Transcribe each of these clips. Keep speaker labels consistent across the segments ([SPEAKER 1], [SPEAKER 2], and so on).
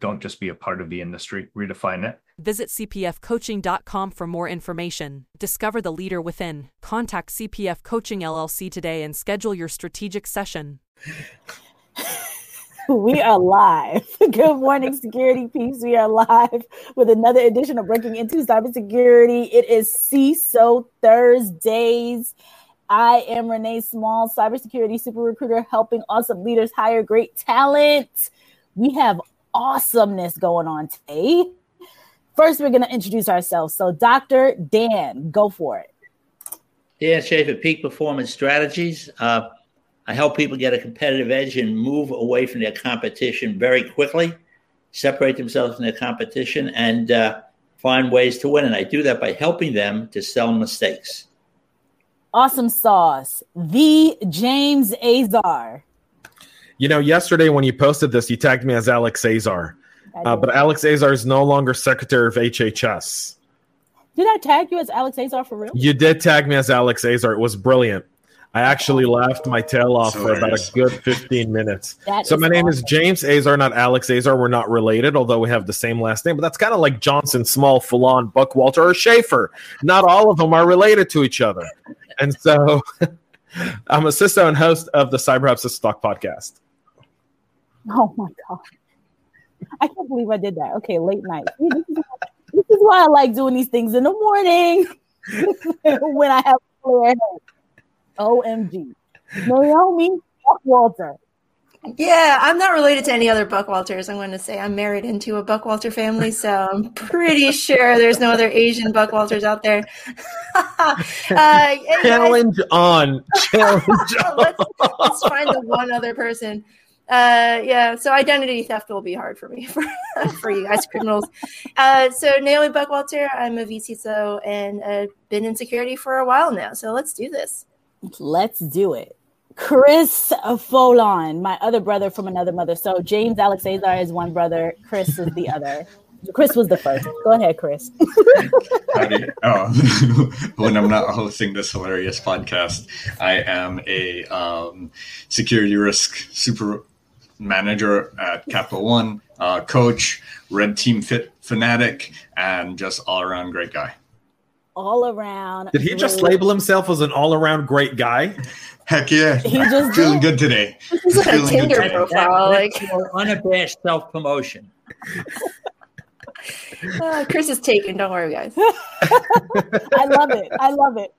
[SPEAKER 1] Don't just be a part of the industry, redefine it.
[SPEAKER 2] Visit cpfcoaching.com for more information. Discover the leader within. Contact CPF Coaching LLC today and schedule your strategic session.
[SPEAKER 3] we are live. Good morning, security peeps. We are live with another edition of Breaking Into Cybersecurity. It is CISO Thursdays. I am Renee Small, cybersecurity super recruiter, helping awesome leaders hire great talent. We have awesomeness going on today. First, we're going to introduce ourselves. So, Dr. Dan, go for it.
[SPEAKER 4] Dan Schaefer, Peak Performance Strategies. Uh, I help people get a competitive edge and move away from their competition very quickly, separate themselves from their competition, and uh, find ways to win. And I do that by helping them to sell mistakes.
[SPEAKER 3] Awesome sauce. The James Azar.
[SPEAKER 5] You know, yesterday when you posted this, you tagged me as Alex Azar. Uh, but Alex Azar is no longer Secretary of HHS.
[SPEAKER 3] Did I tag you as Alex Azar for real?
[SPEAKER 5] You did tag me as Alex Azar. It was brilliant. I actually laughed my tail off for about a good 15 minutes. That so my name is James Azar, not Alex Azar. We're not related, although we have the same last name. But that's kind of like Johnson, Small, Fallon, Buckwalter, or Schaefer. Not all of them are related to each other. And so I'm a CISO and host of the Cyber Hub Stock podcast.
[SPEAKER 3] Oh my God. I can't believe I did that. Okay, late night. This is, this is why I like doing these things in the morning when I have clear head. OMG. Naomi Buckwalter.
[SPEAKER 6] Yeah, I'm not related to any other Buckwalters. I'm going to say I'm married into a Buckwalter family, so I'm pretty sure there's no other Asian Buckwalters out there.
[SPEAKER 5] uh, Challenge on. Challenge on.
[SPEAKER 6] let's, let's find the one other person uh yeah so identity theft will be hard for me for, for you guys criminals uh so naomi buckwalter i'm a vCISO and uh, been in security for a while now so let's do this
[SPEAKER 3] let's do it chris foulon my other brother from another mother so james alex azar is one brother chris is the other Chris was the first. Go ahead, Chris.
[SPEAKER 7] oh, when I'm not hosting this hilarious podcast, I am a um, security risk super manager at Capital One, uh, coach, red team fit fanatic, and just all around great guy.
[SPEAKER 3] All around.
[SPEAKER 5] Did he just label himself as an all around great guy?
[SPEAKER 7] Heck yeah.
[SPEAKER 3] He just
[SPEAKER 7] feeling good today.
[SPEAKER 6] This is like a Tinder profile. Like
[SPEAKER 4] unabashed self promotion.
[SPEAKER 6] uh, Chris is taken. Don't worry, guys.
[SPEAKER 3] I love it. I love it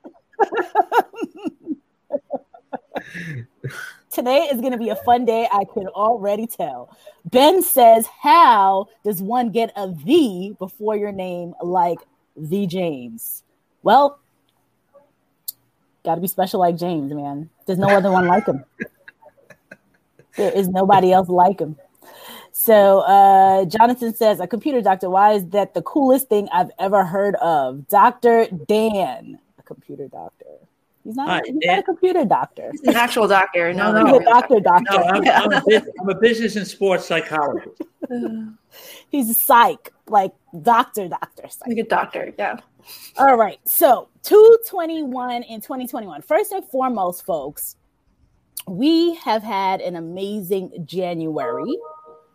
[SPEAKER 3] today is going to be a fun day. I can already tell. Ben says, How does one get a V before your name like the James? Well, got to be special like James, man. There's no other one like him. There is nobody else like him. So uh, Jonathan says, a computer doctor. Why is that the coolest thing I've ever heard of? Dr. Dan, a computer doctor. He's not, uh, he's not a computer doctor.
[SPEAKER 6] He's an actual doctor. No, no,
[SPEAKER 3] he's a doctor. Doctor.
[SPEAKER 4] No, I'm, I'm, a, I'm, a business and sports psychologist.
[SPEAKER 3] he's a psych, like doctor, doctor.
[SPEAKER 6] Psych. Like a doctor. Yeah.
[SPEAKER 3] All right. So 221 in 2021. First and foremost, folks, we have had an amazing January.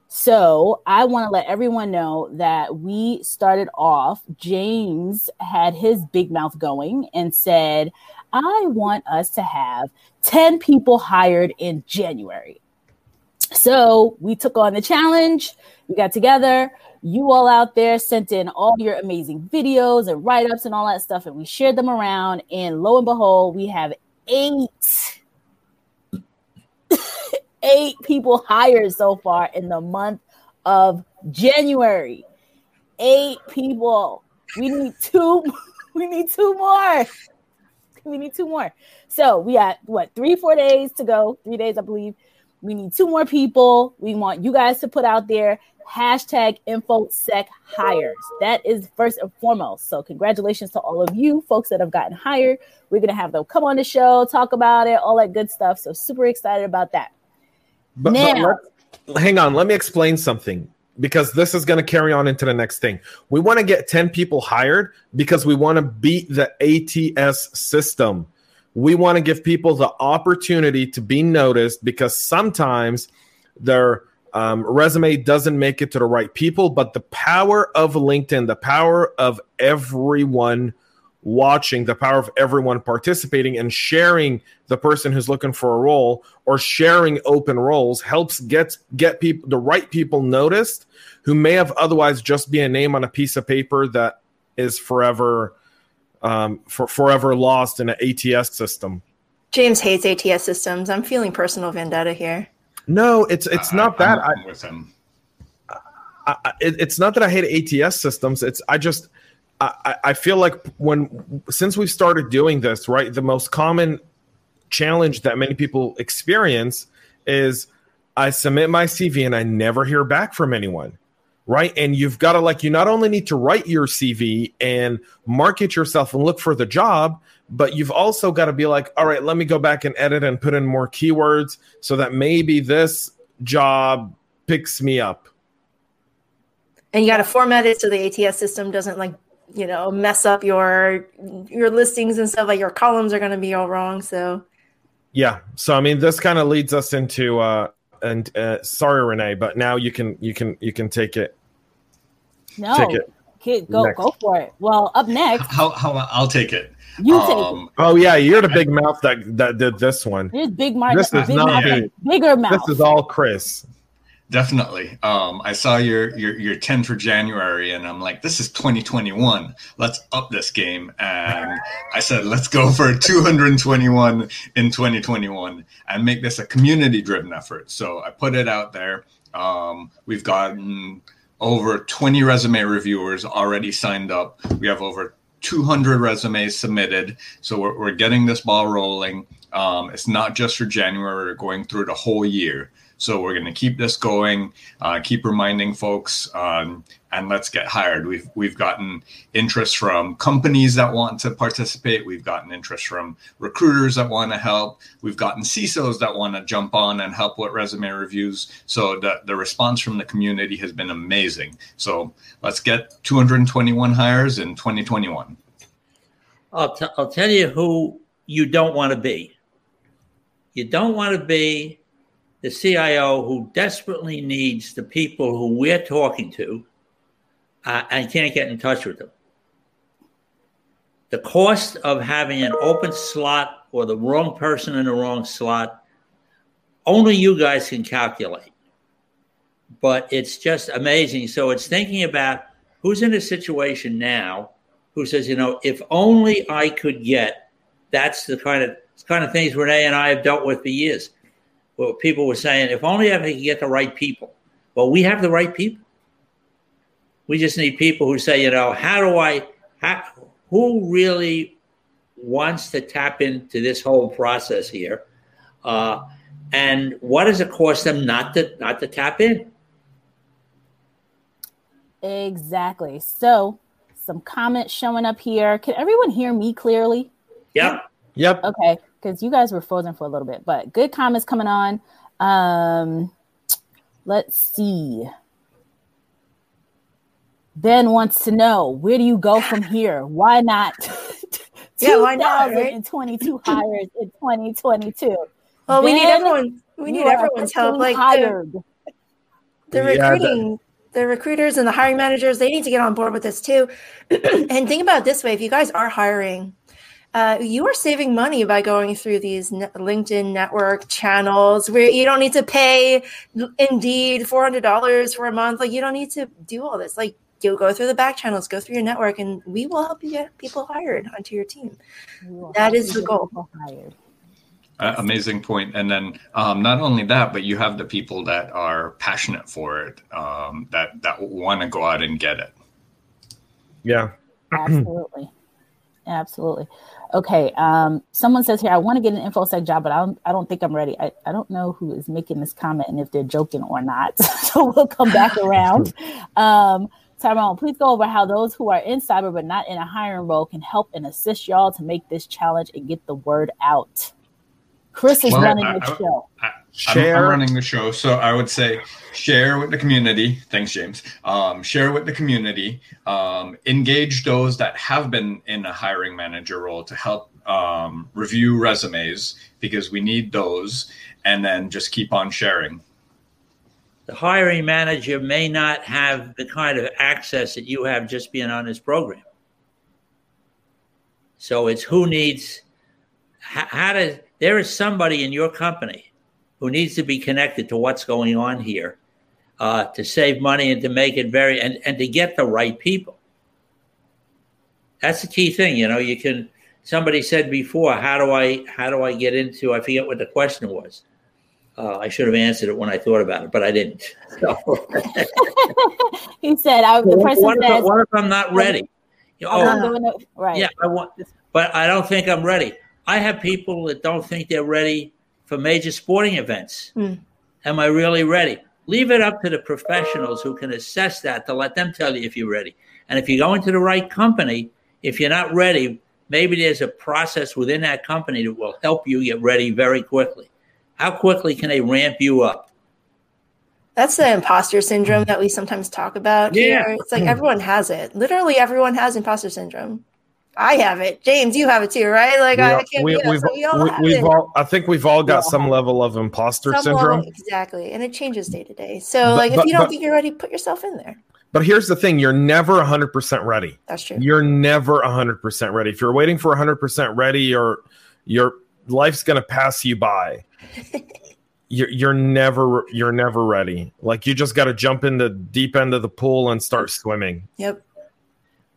[SPEAKER 3] So I want to let everyone know that we started off. James had his big mouth going and said, I want us to have 10 people hired in January. So we took on the challenge. We got together. You all out there sent in all your amazing videos and write ups and all that stuff, and we shared them around. And lo and behold, we have eight, eight people hired so far in the month of January. Eight people. We need two. We need two more we need two more. So we got what three, four days to go, three days, I believe. We need two more people. We want you guys to put out there hashtag infosec hires. That is first and foremost. So congratulations to all of you folks that have gotten hired. We're gonna have them come on the show, talk about it, all that good stuff. So super excited about that.
[SPEAKER 5] But, now, but hang on, let me explain something because this is going to carry on into the next thing. We want to get 10 people hired because we want to beat the ATS system. We want to give people the opportunity to be noticed because sometimes their um, resume doesn't make it to the right people, but the power of LinkedIn, the power of everyone watching, the power of everyone participating and sharing the person who's looking for a role or sharing open roles helps get get people the right people noticed who may have otherwise just be a name on a piece of paper that is forever um, for forever lost in an ATS system.
[SPEAKER 6] James hates ATS systems. I'm feeling personal vendetta here.
[SPEAKER 5] No, it's it's uh, not that. I'm with him. I, I, it's not that I hate ATS systems. It's I just I, I feel like when since we started doing this, right, the most common challenge that many people experience is I submit my CV and I never hear back from anyone right? And you've got to like you not only need to write your CV and market yourself and look for the job, but you've also got to be like, all right, let me go back and edit and put in more keywords so that maybe this job picks me up.
[SPEAKER 6] And you got to format it so the ATS system doesn't like you know mess up your your listings and stuff like your columns are going to be all wrong so
[SPEAKER 5] yeah so i mean this kind of leads us into uh and uh, sorry, Renee, but now you can you can you can take it.
[SPEAKER 3] No, take it. Kid, go next. go for it. Well, up next,
[SPEAKER 7] how how I'll take it.
[SPEAKER 3] You um, take it.
[SPEAKER 5] Oh yeah, you're the big mouth that that did this one.
[SPEAKER 3] This big mouth.
[SPEAKER 5] This is not
[SPEAKER 3] mouth, bigger mouth.
[SPEAKER 5] This is all Chris.
[SPEAKER 7] Definitely. Um, I saw your, your your 10 for January, and I'm like, this is 2021. Let's up this game. And I said, let's go for 221 in 2021 and make this a community driven effort. So I put it out there. Um, we've gotten over 20 resume reviewers already signed up. We have over 200 resumes submitted. So we're, we're getting this ball rolling. Um, it's not just for January, we're going through the whole year. So we're going to keep this going, uh, keep reminding folks, um, and let's get hired. We've we've gotten interest from companies that want to participate. We've gotten interest from recruiters that want to help. We've gotten CISOs that want to jump on and help with resume reviews. So the the response from the community has been amazing. So let's get 221 hires in 2021.
[SPEAKER 4] I'll, t- I'll tell you who you don't want to be. You don't want to be the CIO who desperately needs the people who we're talking to uh, and can't get in touch with them. The cost of having an open slot or the wrong person in the wrong slot, only you guys can calculate. But it's just amazing. So it's thinking about who's in a situation now who says, you know, if only I could get, that's the kind of kind of things Renee and I have dealt with for years well, people were saying, if only I could get the right people. Well, we have the right people. We just need people who say, you know, how do I, how, who really wants to tap into this whole process here? Uh, and what does it cost them not to not to tap in?
[SPEAKER 3] Exactly. So, some comments showing up here. Can everyone hear me clearly?
[SPEAKER 4] Yep.
[SPEAKER 5] Yep.
[SPEAKER 3] Okay because you guys were frozen for a little bit, but good comments coming on. Um, let's see. Ben wants to know where do you go from here? Why not?
[SPEAKER 6] yeah, why not? Right?
[SPEAKER 3] 22 hires in 2022.
[SPEAKER 6] Well, ben, we need everyone. We need everyone's help. Like hired. the, the recruiting, the recruiters and the hiring managers, they need to get on board with this too. and think about this way: if you guys are hiring, uh, you are saving money by going through these LinkedIn network channels where you don't need to pay Indeed four hundred dollars for a month. Like you don't need to do all this. Like you go through the back channels, go through your network, and we will help you get people hired onto your team. That is the goal.
[SPEAKER 7] Uh, amazing point. And then um, not only that, but you have the people that are passionate for it, um, that that want to go out and get it.
[SPEAKER 5] Yeah,
[SPEAKER 3] absolutely. Absolutely. Okay. Um, someone says here, I want to get an infosec job, but I don't, I don't think I'm ready. I, I don't know who is making this comment and if they're joking or not. so we'll come back around. Um, Tyrone, please go over how those who are in cyber but not in a hiring role can help and assist y'all to make this challenge and get the word out. Chris is well, running I, the I, show.
[SPEAKER 7] I, share. I'm, I'm, running the show, so I would say share with the community. Thanks, James. Um, share with the community. Um, engage those that have been in a hiring manager role to help um, review resumes because we need those, and then just keep on sharing.
[SPEAKER 4] The hiring manager may not have the kind of access that you have just being on this program. So it's who needs how, how to. There is somebody in your company who needs to be connected to what's going on here uh, to save money and to make it very and, and to get the right people. That's the key thing. You know, you can somebody said before, how do I how do I get into I forget what the question was. Uh, I should have answered it when I thought about it, but I didn't. So.
[SPEAKER 3] he said, I, "The person
[SPEAKER 4] what,
[SPEAKER 3] says,
[SPEAKER 4] if, what if I'm not ready? You know, oh, right? Yeah, I want, but I don't think I'm ready. I have people that don't think they're ready for major sporting events. Mm. Am I really ready? Leave it up to the professionals who can assess that to let them tell you if you're ready. And if you go into the right company, if you're not ready, maybe there's a process within that company that will help you get ready very quickly. How quickly can they ramp you up?
[SPEAKER 6] That's the imposter syndrome that we sometimes talk about. Yeah. Here. It's like everyone has it. Literally, everyone has imposter syndrome. I have it. James, you have it too, right? Like we I can't. We, we've, so we all
[SPEAKER 5] we, have all. I think we've all got some level of imposter some syndrome. Level,
[SPEAKER 6] exactly, and it changes day to day. So, but, like, if but, you don't but, think you're ready, put yourself in there.
[SPEAKER 5] But here's the thing: you're never 100 percent ready.
[SPEAKER 6] That's true.
[SPEAKER 5] You're never 100 percent ready. If you're waiting for 100 percent ready, your your life's gonna pass you by. you're, you're never you're never ready. Like you just got to jump in the deep end of the pool and start swimming.
[SPEAKER 6] Yep.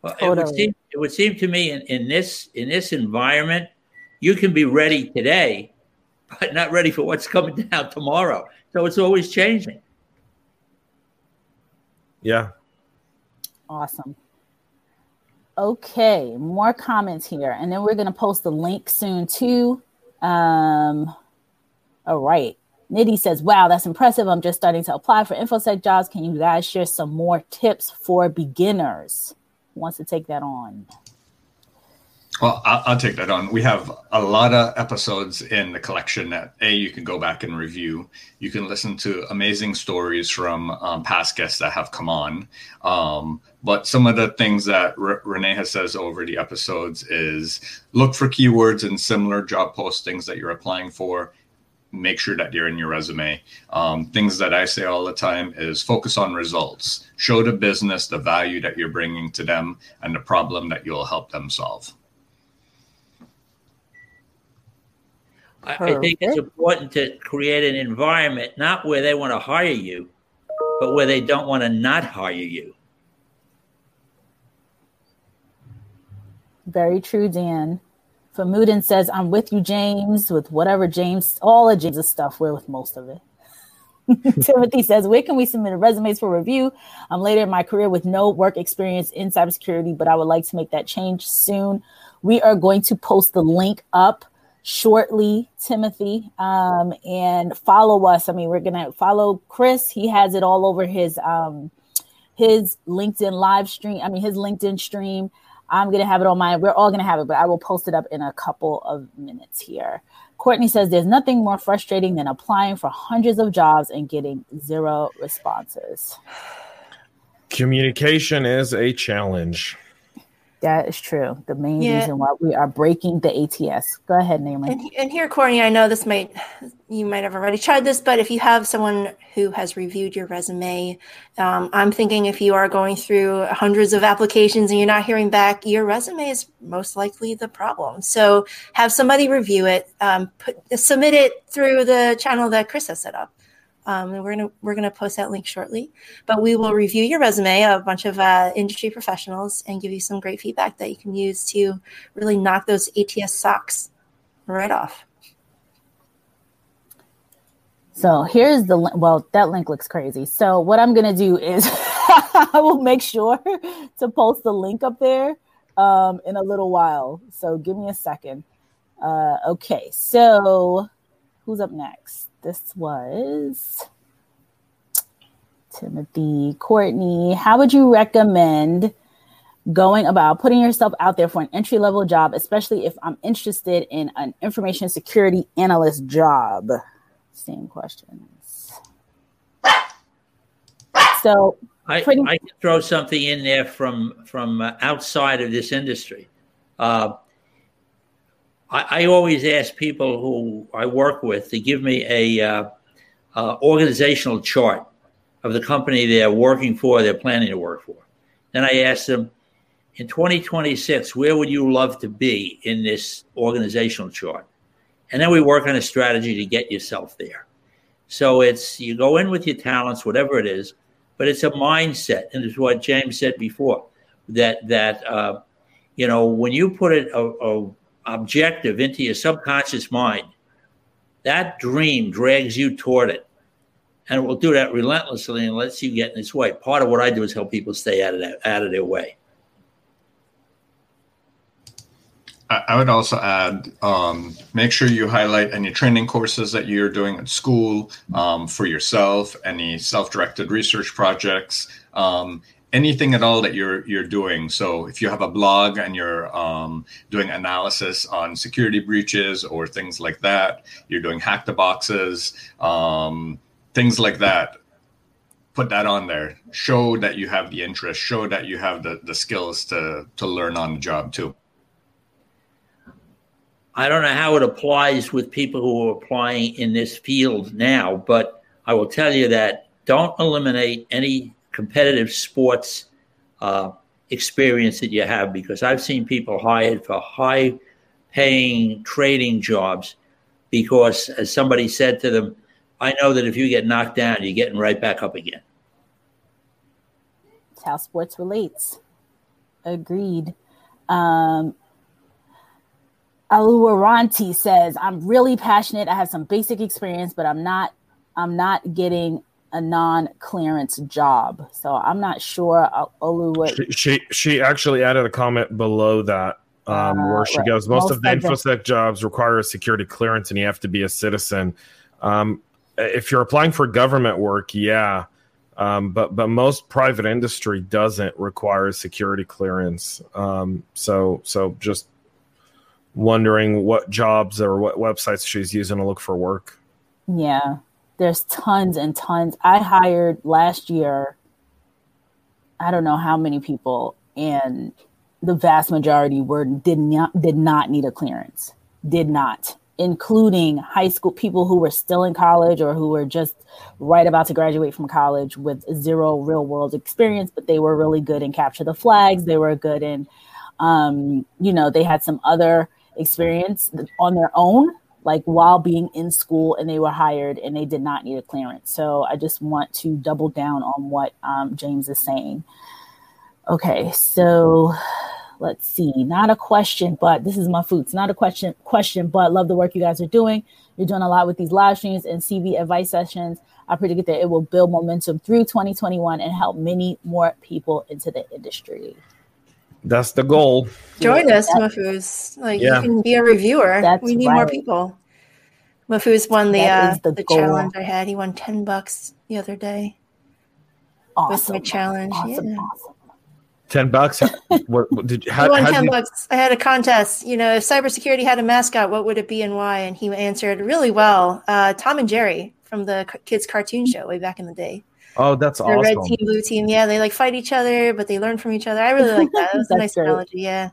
[SPEAKER 4] Well, totally. it, would seem, it would seem to me in, in this in this environment, you can be ready today, but not ready for what's coming down tomorrow. So it's always changing.
[SPEAKER 5] Yeah.
[SPEAKER 3] Awesome. Okay, more comments here, and then we're going to post the link soon too. Um, all right. Nitty says, Wow, that's impressive. I'm just starting to apply for InfoSec jobs. Can you guys share some more tips for beginners? Wants to take that on?
[SPEAKER 7] Well, I'll, I'll, take that on. We have a lot of episodes in the collection that a you can go back and review. You can listen to amazing stories from um, past guests that have come on. Um, but some of the things that R- Renee has says over the episodes is look for keywords in similar job postings that you're applying for make sure that you're in your resume. Um, things that I say all the time is focus on results. Show the business the value that you're bringing to them and the problem that you'll help them solve.
[SPEAKER 4] I, I think it's important to create an environment not where they want to hire you, but where they don't want to not hire you.
[SPEAKER 3] Very true, Dan. Famudin says, I'm with you, James, with whatever James, all of James's stuff. We're with most of it. Timothy says, Where can we submit resumes for review? I'm later in my career with no work experience in cybersecurity, but I would like to make that change soon. We are going to post the link up shortly, Timothy, um, and follow us. I mean, we're gonna follow Chris. He has it all over his um, his LinkedIn live stream. I mean, his LinkedIn stream. I'm going to have it on my, we're all going to have it, but I will post it up in a couple of minutes here. Courtney says there's nothing more frustrating than applying for hundreds of jobs and getting zero responses.
[SPEAKER 5] Communication is a challenge.
[SPEAKER 3] That is true. The main yeah. reason why we are breaking the ATS. Go ahead, Naomi.
[SPEAKER 6] And, and, here, Courtney, I know this might you might have already tried this, but if you have someone who has reviewed your resume, um, I'm thinking if you are going through hundreds of applications and you're not hearing back, your resume is most likely the problem. So have somebody review it, um, put submit it through the channel that Chris has set up. Um, and we're gonna we're gonna post that link shortly. But we will review your resume, a bunch of uh, industry professionals, and give you some great feedback that you can use to really knock those ATS socks right off.
[SPEAKER 3] So here's the well, that link looks crazy. So what I'm gonna do is I will make sure to post the link up there um, in a little while. So give me a second. Uh, okay, so who's up next? This was Timothy Courtney. How would you recommend going about putting yourself out there for an entry level job, especially if I'm interested in an information security analyst job? Same questions. So
[SPEAKER 4] I, pretty- I can throw something in there from from uh, outside of this industry. Uh, I, I, always ask people who I work with to give me a uh, uh, organizational chart of the company they're working for, they're planning to work for. Then I ask them, in 2026, where would you love to be in this organizational chart? And then we work on a strategy to get yourself there. So it's you go in with your talents, whatever it is, but it's a mindset, and it's what James said before that that uh, you know when you put it a, a objective into your subconscious mind, that dream drags you toward it, and it will do that relentlessly and lets you get in its way. Part of what I do is help people stay out of that, out of their way.
[SPEAKER 7] I would also add um, make sure you highlight any training courses that you're doing at school um, for yourself, any self directed research projects. Um, anything at all that you're you're doing. So if you have a blog and you're um, doing analysis on security breaches or things like that, you're doing hack the boxes, um, things like that. Put that on there. Show that you have the interest. Show that you have the, the skills to to learn on the job too.
[SPEAKER 4] I don't know how it applies with people who are applying in this field now, but I will tell you that don't eliminate any competitive sports uh, experience that you have because I've seen people hired for high paying trading jobs because, as somebody said to them, I know that if you get knocked down, you're getting right back up again.
[SPEAKER 3] It's how sports relates. Agreed. Um, Aluwaranti says, I'm really passionate. I have some basic experience, but I'm not I'm not getting a non-clearance job. So I'm not sure uh, Olu what
[SPEAKER 5] she, she, she actually added a comment below that um, uh, where she right. goes, most, most of the infosec jobs require a security clearance and you have to be a citizen. Um, if you're applying for government work, yeah. Um, but but most private industry doesn't require a security clearance. Um, so so just wondering what jobs or what websites she's using to look for work.
[SPEAKER 3] Yeah, there's tons and tons. I hired last year, I don't know how many people, and the vast majority were did not did not need a clearance. Did not, including high school people who were still in college or who were just right about to graduate from college with zero real world experience, but they were really good in capture the flags. They were good in, um, you know, they had some other experience on their own, like while being in school, and they were hired and they did not need a clearance. So I just want to double down on what um, James is saying. Okay, so let's see. Not a question, but this is my food. It's not a question, question, but love the work you guys are doing. You're doing a lot with these live streams and CV advice sessions. I predict that it will build momentum through 2021 and help many more people into the industry.
[SPEAKER 5] That's the goal.
[SPEAKER 6] Join us, Mafuz. Like yeah. you can be a reviewer. That's we need right. more people. Mafuz won the uh, the, the challenge I had. He won ten bucks the other day. Awesome. With my challenge. Awesome. Yeah. Awesome.
[SPEAKER 5] Ten bucks. what, what, did
[SPEAKER 6] how, won ten you... bucks? I had a contest. You know, if cybersecurity had a mascot, what would it be and why? And he answered really well. Uh, Tom and Jerry from the kids cartoon show way back in the day.
[SPEAKER 5] Oh, that's the awesome.
[SPEAKER 6] Red team, blue team. Yeah, they like fight each other, but they learn from each other. I really like that. That was a nice great. analogy. Yeah.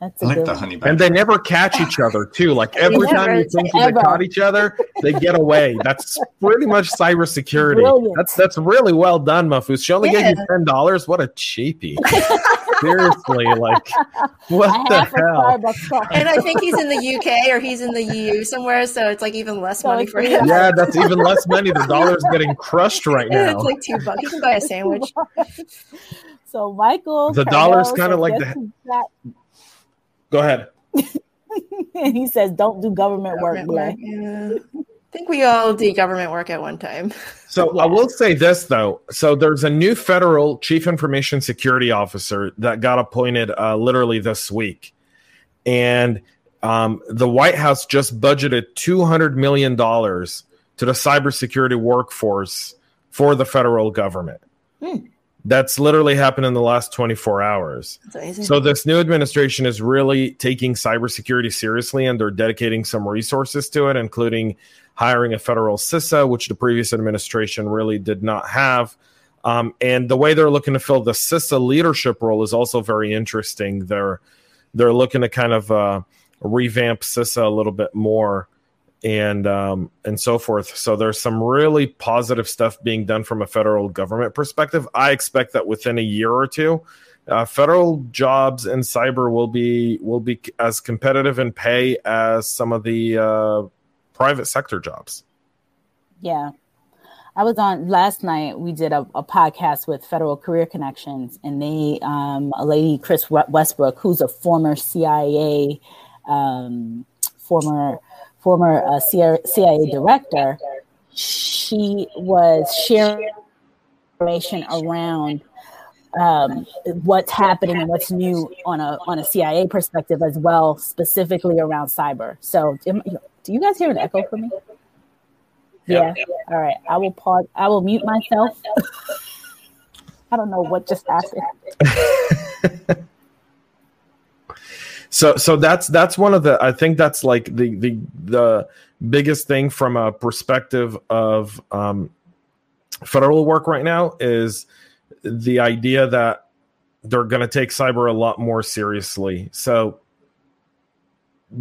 [SPEAKER 7] That's I like the honey
[SPEAKER 5] And they never catch each other too. Like every time you think they caught each other, they get away. That's pretty much cybersecurity. Brilliant. That's that's really well done, Mafuz. She only yeah. gave you ten dollars. What a cheapie. Seriously, like what I the hell?
[SPEAKER 6] And I think he's in the UK or he's in the EU somewhere, so it's like even less money for him.
[SPEAKER 5] Yeah, that's even less money. The dollar's getting crushed right now.
[SPEAKER 6] it's like two bucks. You can buy a sandwich.
[SPEAKER 3] So Michael,
[SPEAKER 5] the dollar's kind of like the. Go ahead.
[SPEAKER 3] he says, "Don't do government, work."
[SPEAKER 6] work yeah. I think we all did government work at one time.
[SPEAKER 5] So yeah. I will say this though. So there's a new federal chief information security officer that got appointed uh, literally this week, and um, the White House just budgeted two hundred million dollars to the cybersecurity workforce for the federal government. Hmm. That's literally happened in the last 24 hours. So this new administration is really taking cybersecurity seriously and they're dedicating some resources to it, including hiring a federal CISO, which the previous administration really did not have. Um, and the way they're looking to fill the CISA leadership role is also very interesting. They're they're looking to kind of uh, revamp CISA a little bit more and um, and so forth. So there's some really positive stuff being done from a federal government perspective. I expect that within a year or two, uh, federal jobs in cyber will be will be as competitive in pay as some of the uh, private sector jobs.
[SPEAKER 3] Yeah. I was on last night. We did a, a podcast with Federal Career Connections, and they, um, a lady, Chris Westbrook, who's a former CIA, um, former former uh, CIA director, she was sharing information around um, what's happening and what's new on a on a CIA perspective as well, specifically around cyber. So, do you guys hear an echo from me? Yeah. yeah. All right. I will pause. I will mute myself. I don't know what just happened.
[SPEAKER 5] so so that's that's one of the I think that's like the the the biggest thing from a perspective of um, federal work right now is the idea that they're going to take cyber a lot more seriously. So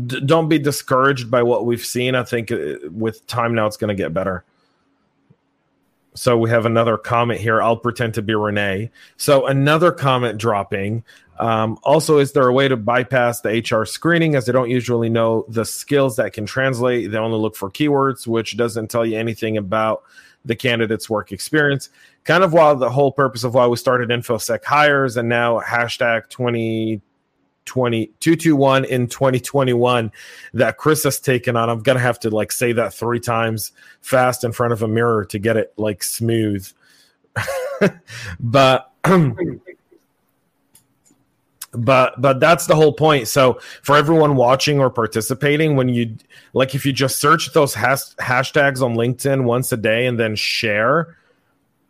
[SPEAKER 5] d- don't be discouraged by what we've seen. I think uh, with time now, it's going to get better. So we have another comment here. I'll pretend to be Renee. So another comment dropping. Um, also, is there a way to bypass the HR screening as they don't usually know the skills that can translate? They only look for keywords, which doesn't tell you anything about the candidate's work experience. Kind of while the whole purpose of why we started InfoSec hires and now hashtag 20 20 221 in 2021 that Chris has taken on. I'm gonna have to like say that three times fast in front of a mirror to get it like smooth. but but but that's the whole point so for everyone watching or participating when you like if you just search those has, hashtags on linkedin once a day and then share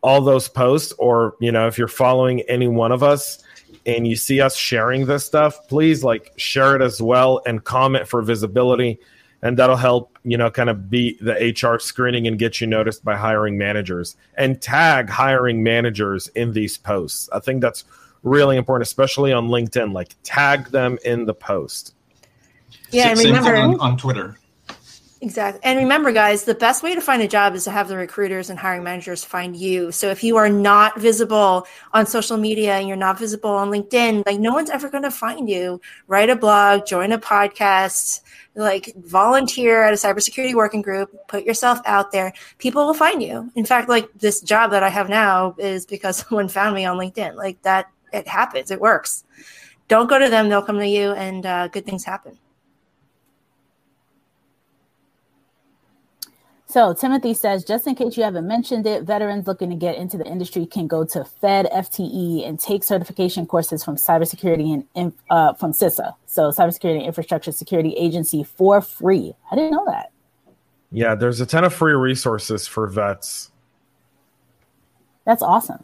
[SPEAKER 5] all those posts or you know if you're following any one of us and you see us sharing this stuff, please like share it as well and comment for visibility. And that'll help, you know, kind of beat the HR screening and get you noticed by hiring managers and tag hiring managers in these posts. I think that's really important, especially on LinkedIn. Like tag them in the post.
[SPEAKER 6] Yeah,
[SPEAKER 7] Same remember on, on Twitter.
[SPEAKER 6] Exactly. And remember, guys, the best way to find a job is to have the recruiters and hiring managers find you. So if you are not visible on social media and you're not visible on LinkedIn, like no one's ever going to find you. Write a blog, join a podcast, like volunteer at a cybersecurity working group, put yourself out there. People will find you. In fact, like this job that I have now is because someone found me on LinkedIn. Like that, it happens, it works. Don't go to them, they'll come to you, and uh, good things happen.
[SPEAKER 3] So Timothy says, just in case you haven't mentioned it, veterans looking to get into the industry can go to FedVTE and take certification courses from cybersecurity and uh, from CISA, so Cybersecurity and Infrastructure Security Agency, for free. I didn't know that.
[SPEAKER 5] Yeah, there's a ton of free resources for vets.
[SPEAKER 3] That's awesome.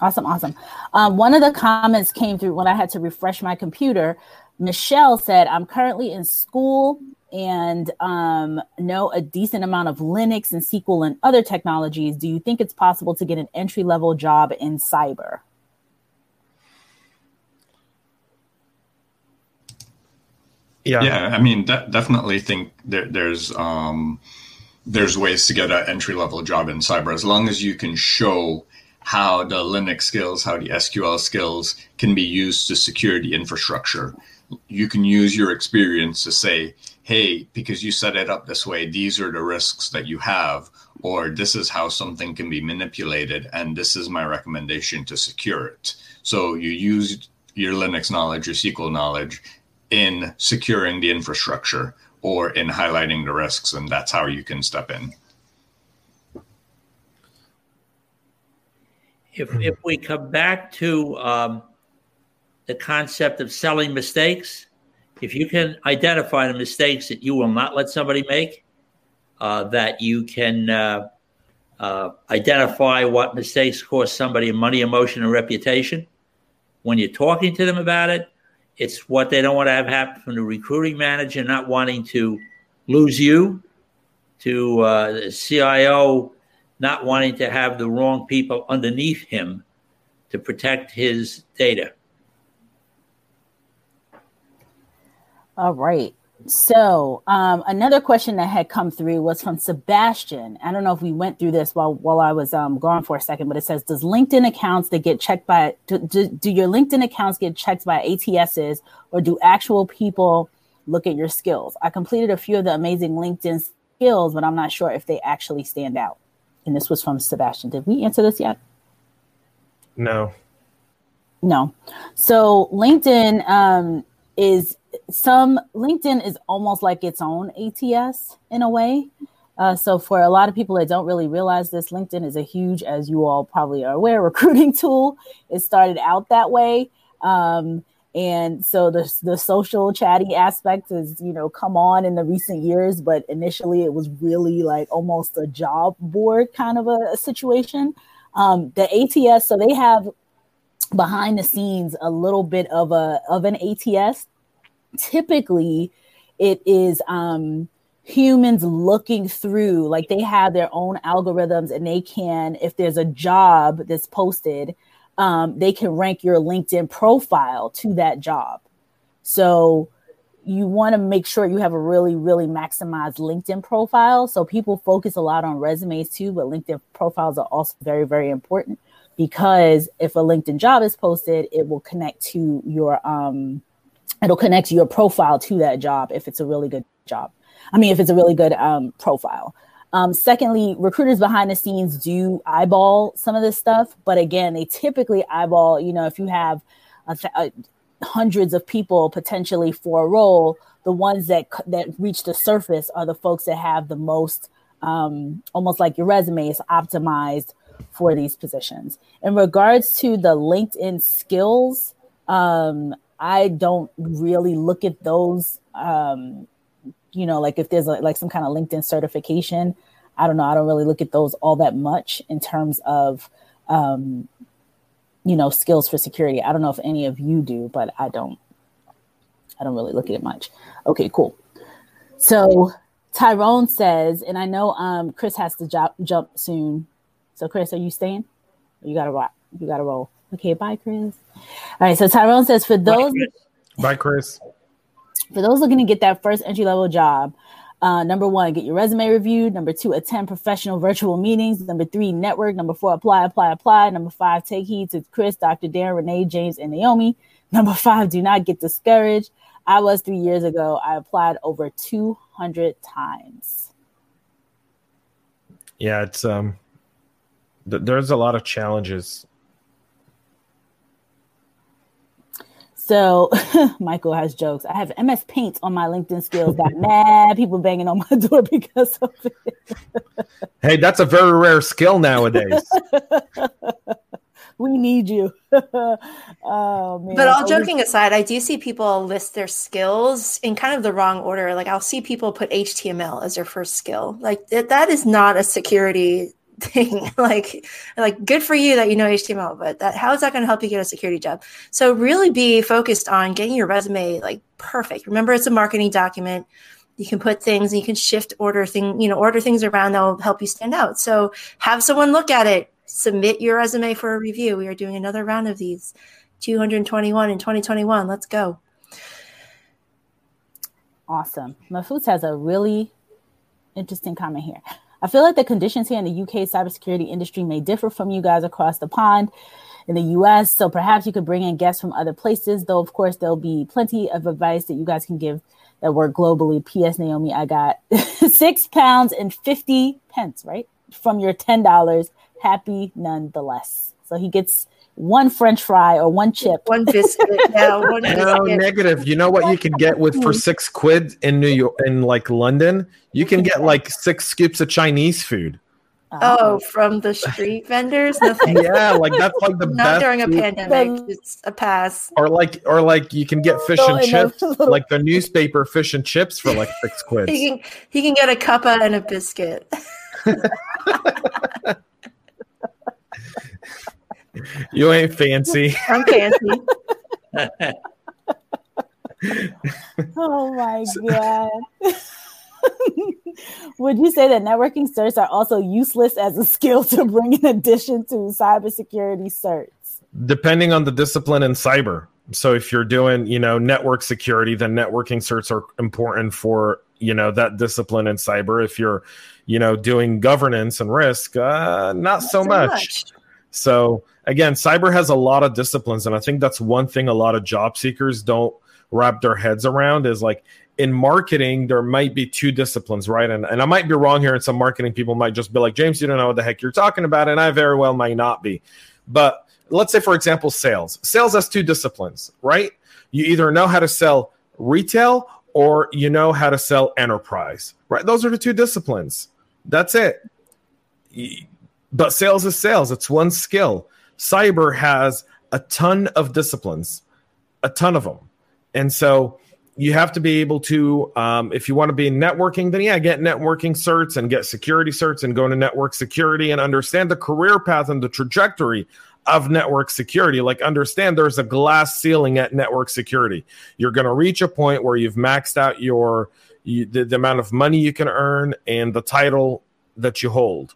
[SPEAKER 3] Awesome, awesome. Um, one of the comments came through when I had to refresh my computer. Michelle said, I'm currently in school and um, know a decent amount of Linux and SQL and other technologies, do you think it's possible to get an entry level job in cyber?
[SPEAKER 7] Yeah, yeah. I mean, de- definitely think there, there's um, there's ways to get an entry level job in cyber as long as you can show how the Linux skills, how the SQL skills can be used to secure the infrastructure. You can use your experience to say, hey, because you set it up this way, these are the risks that you have, or this is how something can be manipulated, and this is my recommendation to secure it. So you use your Linux knowledge, your SQL knowledge in securing the infrastructure, or in highlighting the risks, and that's how you can step in.
[SPEAKER 4] If, if we come back to um, the concept of selling mistakes, if you can identify the mistakes that you will not let somebody make, uh, that you can uh, uh, identify what mistakes cost somebody money, emotion, and reputation. When you're talking to them about it, it's what they don't want to have happen from the recruiting manager not wanting to lose you, to uh, the CIO not wanting to have the wrong people underneath him to protect his data.
[SPEAKER 3] All right. So um, another question that had come through was from Sebastian. I don't know if we went through this while while I was um, gone for a second, but it says, "Does LinkedIn accounts that get checked by do, do, do your LinkedIn accounts get checked by ATSs, or do actual people look at your skills? I completed a few of the amazing LinkedIn skills, but I'm not sure if they actually stand out." And this was from Sebastian. Did we answer this yet?
[SPEAKER 5] No.
[SPEAKER 3] No. So LinkedIn um, is some LinkedIn is almost like its own ATS in a way. Uh, so for a lot of people that don't really realize this, LinkedIn is a huge, as you all probably are aware, recruiting tool. It started out that way. Um, and so the, the social chatty aspect has, you know, come on in the recent years, but initially it was really like almost a job board kind of a, a situation. Um, the ATS, so they have behind the scenes a little bit of a of an ATS typically it is um, humans looking through, like they have their own algorithms and they can, if there's a job that's posted, um, they can rank your LinkedIn profile to that job. So you want to make sure you have a really, really maximized LinkedIn profile. So people focus a lot on resumes too, but LinkedIn profiles are also very, very important because if a LinkedIn job is posted, it will connect to your um, it'll connect your profile to that job if it's a really good job. I mean, if it's a really good um, profile. Um, secondly, recruiters behind the scenes do eyeball some of this stuff, but again, they typically eyeball. You know, if you have a th- a, hundreds of people potentially for a role, the ones that that reach the surface are the folks that have the most, um, almost like your resume is optimized for these positions. In regards to the LinkedIn skills, um, I don't really look at those. Um, you know, like if there's a, like some kind of LinkedIn certification, I don't know. I don't really look at those all that much in terms of, um, you know, skills for security. I don't know if any of you do, but I don't. I don't really look at it much. Okay, cool. So Tyrone says, and I know um, Chris has to jo- jump soon. So Chris, are you staying? You gotta rock. You gotta roll. Okay, bye, Chris. All right, so Tyrone says for those
[SPEAKER 5] Bye, Chris.
[SPEAKER 3] For those looking to get that first entry level job, uh, number one, get your resume reviewed. Number two, attend professional virtual meetings. Number three, network. Number four, apply, apply, apply. Number five, take heed to Chris, Dr. Dan, Renee, James, and Naomi. Number five, do not get discouraged. I was three years ago. I applied over 200 times.
[SPEAKER 5] Yeah, it's um, th- there's a lot of challenges
[SPEAKER 3] So Michael has jokes. I have MS Paint on my LinkedIn skills. Got mad people banging on my door because of it.
[SPEAKER 5] hey, that's a very rare skill nowadays.
[SPEAKER 3] we need you.
[SPEAKER 6] oh, man. But all joking aside, I do see people list their skills in kind of the wrong order. Like I'll see people put HTML as their first skill. Like that is not a security thing. Like like good for you that you know html but that how is that going to help you get a security job? So really be focused on getting your resume like perfect. Remember it's a marketing document. You can put things and you can shift order thing you know order things around that will help you stand out. So have someone look at it. Submit your resume for a review. We are doing another round of these 221 in 2021 let's go.
[SPEAKER 3] Awesome. Mafuz has a really interesting comment here I feel like the conditions here in the UK cybersecurity industry may differ from you guys across the pond in the US. So perhaps you could bring in guests from other places, though, of course, there'll be plenty of advice that you guys can give that work globally. P.S. Naomi, I got six pounds and 50 pence, right? From your $10. Happy nonetheless. So he gets one French fry or one chip,
[SPEAKER 6] one biscuit. Yeah, one
[SPEAKER 5] no negative. You know what you can get with for mm. six quid in New York in like London? You can get like six scoops of Chinese food. Uh-huh.
[SPEAKER 6] Oh, from the street vendors?
[SPEAKER 5] yeah, like that's like the best.
[SPEAKER 6] Not
[SPEAKER 5] best
[SPEAKER 6] during a food. pandemic. It's a pass.
[SPEAKER 5] Or like, or like you can get fish and chips, like the newspaper fish and chips for like six quid.
[SPEAKER 6] he can he can get a cuppa and a biscuit.
[SPEAKER 5] You ain't fancy.
[SPEAKER 6] I'm fancy.
[SPEAKER 3] oh my god. Would you say that networking certs are also useless as a skill to bring in addition to cybersecurity certs?
[SPEAKER 5] Depending on the discipline in cyber. So if you're doing, you know, network security, then networking certs are important for, you know, that discipline in cyber. If you're, you know, doing governance and risk, uh, not, not so, so much. much. So again, cyber has a lot of disciplines, and I think that's one thing a lot of job seekers don't wrap their heads around is like in marketing, there might be two disciplines, right? And, and I might be wrong here, and some marketing people might just be like, James, you don't know what the heck you're talking about. And I very well might not be. But let's say, for example, sales. Sales has two disciplines, right? You either know how to sell retail or you know how to sell enterprise, right? Those are the two disciplines. That's it. But sales is sales, it's one skill. Cyber has a ton of disciplines, a ton of them. And so, you have to be able to um, if you want to be in networking then yeah get networking certs and get security certs and go into network security and understand the career path and the trajectory of network security. Like understand there's a glass ceiling at network security. You're going to reach a point where you've maxed out your you, the, the amount of money you can earn and the title that you hold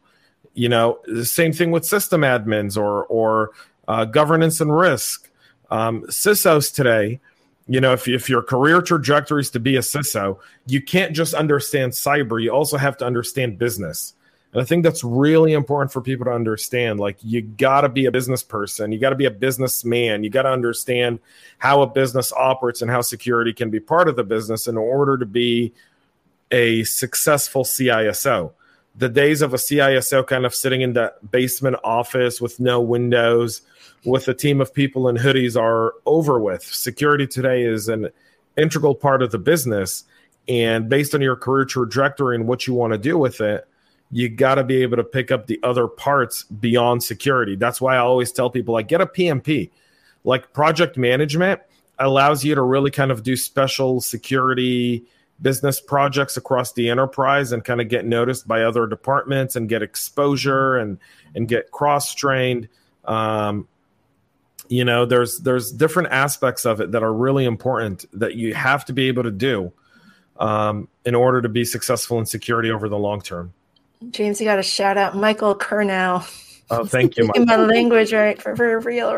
[SPEAKER 5] you know the same thing with system admins or or uh, governance and risk um, CISOs today you know, if, if your career trajectory is to be a CISO, you can't just understand cyber. You also have to understand business. And I think that's really important for people to understand. Like, you got to be a business person, you got to be a businessman, you got to understand how a business operates and how security can be part of the business in order to be a successful CISO. The days of a CISO kind of sitting in that basement office with no windows with a team of people in hoodies are over with. Security today is an integral part of the business. And based on your career trajectory and what you want to do with it, you got to be able to pick up the other parts beyond security. That's why I always tell people like get a PMP. Like project management allows you to really kind of do special security business projects across the enterprise and kind of get noticed by other departments and get exposure and and get cross trained. Um, you know there's there's different aspects of it that are really important that you have to be able to do um, in order to be successful in security over the long term
[SPEAKER 6] james you got to shout out michael kernow
[SPEAKER 5] Oh, thank you.
[SPEAKER 6] My language, right? For, for real.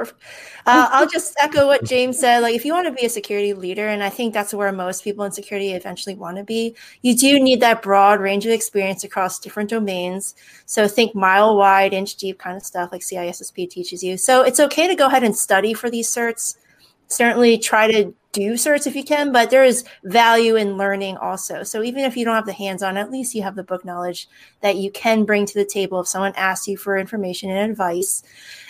[SPEAKER 6] Uh, I'll just echo what James said. Like, if you want to be a security leader, and I think that's where most people in security eventually want to be, you do need that broad range of experience across different domains. So think mile wide, inch deep kind of stuff, like CISSP teaches you. So it's okay to go ahead and study for these certs. Certainly, try to do certs if you can, but there is value in learning also. So even if you don't have the hands on, at least you have the book knowledge that you can bring to the table if someone asks you for information and advice.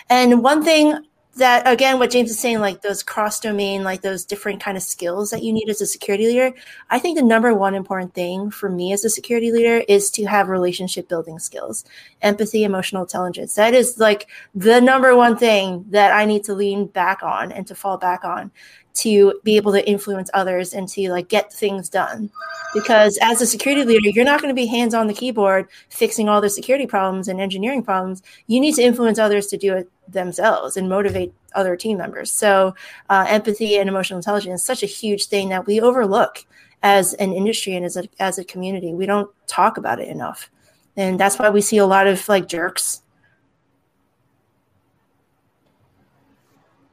[SPEAKER 6] And one thing that again what james is saying like those cross domain like those different kind of skills that you need as a security leader i think the number one important thing for me as a security leader is to have relationship building skills empathy emotional intelligence that is like the number one thing that i need to lean back on and to fall back on to be able to influence others and to like get things done. Because as a security leader you're not going to be hands on the keyboard fixing all the security problems and engineering problems. You need to influence others to do it themselves and motivate other team members. So uh, empathy and emotional intelligence is such a huge thing that we overlook as an industry and as a, as a community. We don't talk about it enough. And that's why we see a lot of like jerks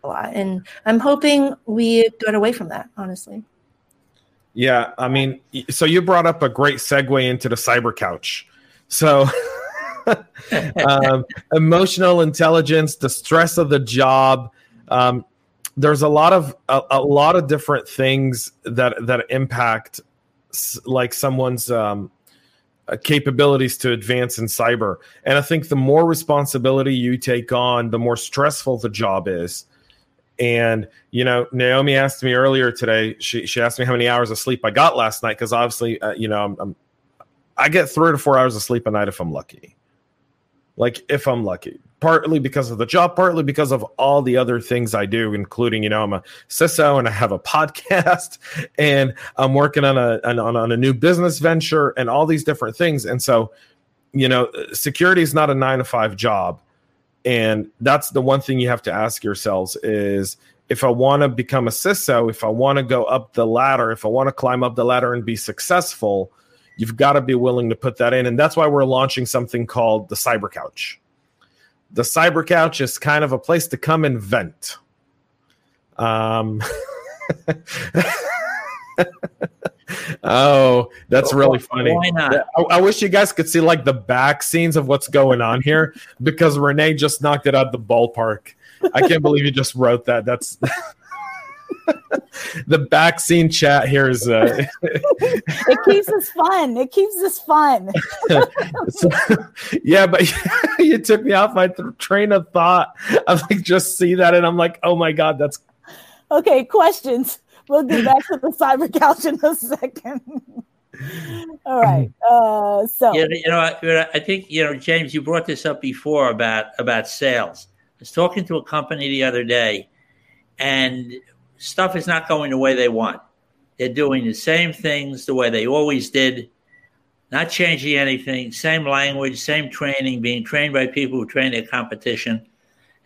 [SPEAKER 6] a lot. And I'm hoping we get away from that, honestly.
[SPEAKER 5] Yeah, I mean, so you brought up a great segue into the cyber couch. So, um, emotional intelligence, the stress of the job. Um, there's a lot of a, a, lot of different things that that impact like someone's um, uh, capabilities to advance in cyber. And I think the more responsibility you take on, the more stressful the job is. And you know, Naomi asked me earlier today. She she asked me how many hours of sleep I got last night because obviously, uh, you know, I'm, I'm I get three to four hours of sleep a night if I'm lucky. Like if I'm lucky, partly because of the job, partly because of all the other things I do, including, you know, I'm a CISO and I have a podcast and I'm working on a on, on a new business venture and all these different things. And so, you know, security is not a nine to five job. And that's the one thing you have to ask yourselves is if I want to become a CISO, if I want to go up the ladder, if I want to climb up the ladder and be successful, You've got to be willing to put that in. And that's why we're launching something called the Cyber Couch. The Cyber Couch is kind of a place to come and vent. Um, oh, that's really funny. Why not? I, I, wish you guys could see like the back scenes of what's going on here because Renee just knocked it out the ballpark. I can't believe you just wrote that. That's the back scene chat here is uh...
[SPEAKER 3] it keeps us fun it keeps us fun
[SPEAKER 5] so, yeah but you took me off my th- train of thought i like just see that and i'm like oh my god that's
[SPEAKER 3] okay questions we'll get back to the cyber couch in a second all right uh so
[SPEAKER 4] you know I, I think you know james you brought this up before about about sales i was talking to a company the other day and stuff is not going the way they want. They're doing the same things the way they always did, not changing anything, same language, same training, being trained by people who train their competition.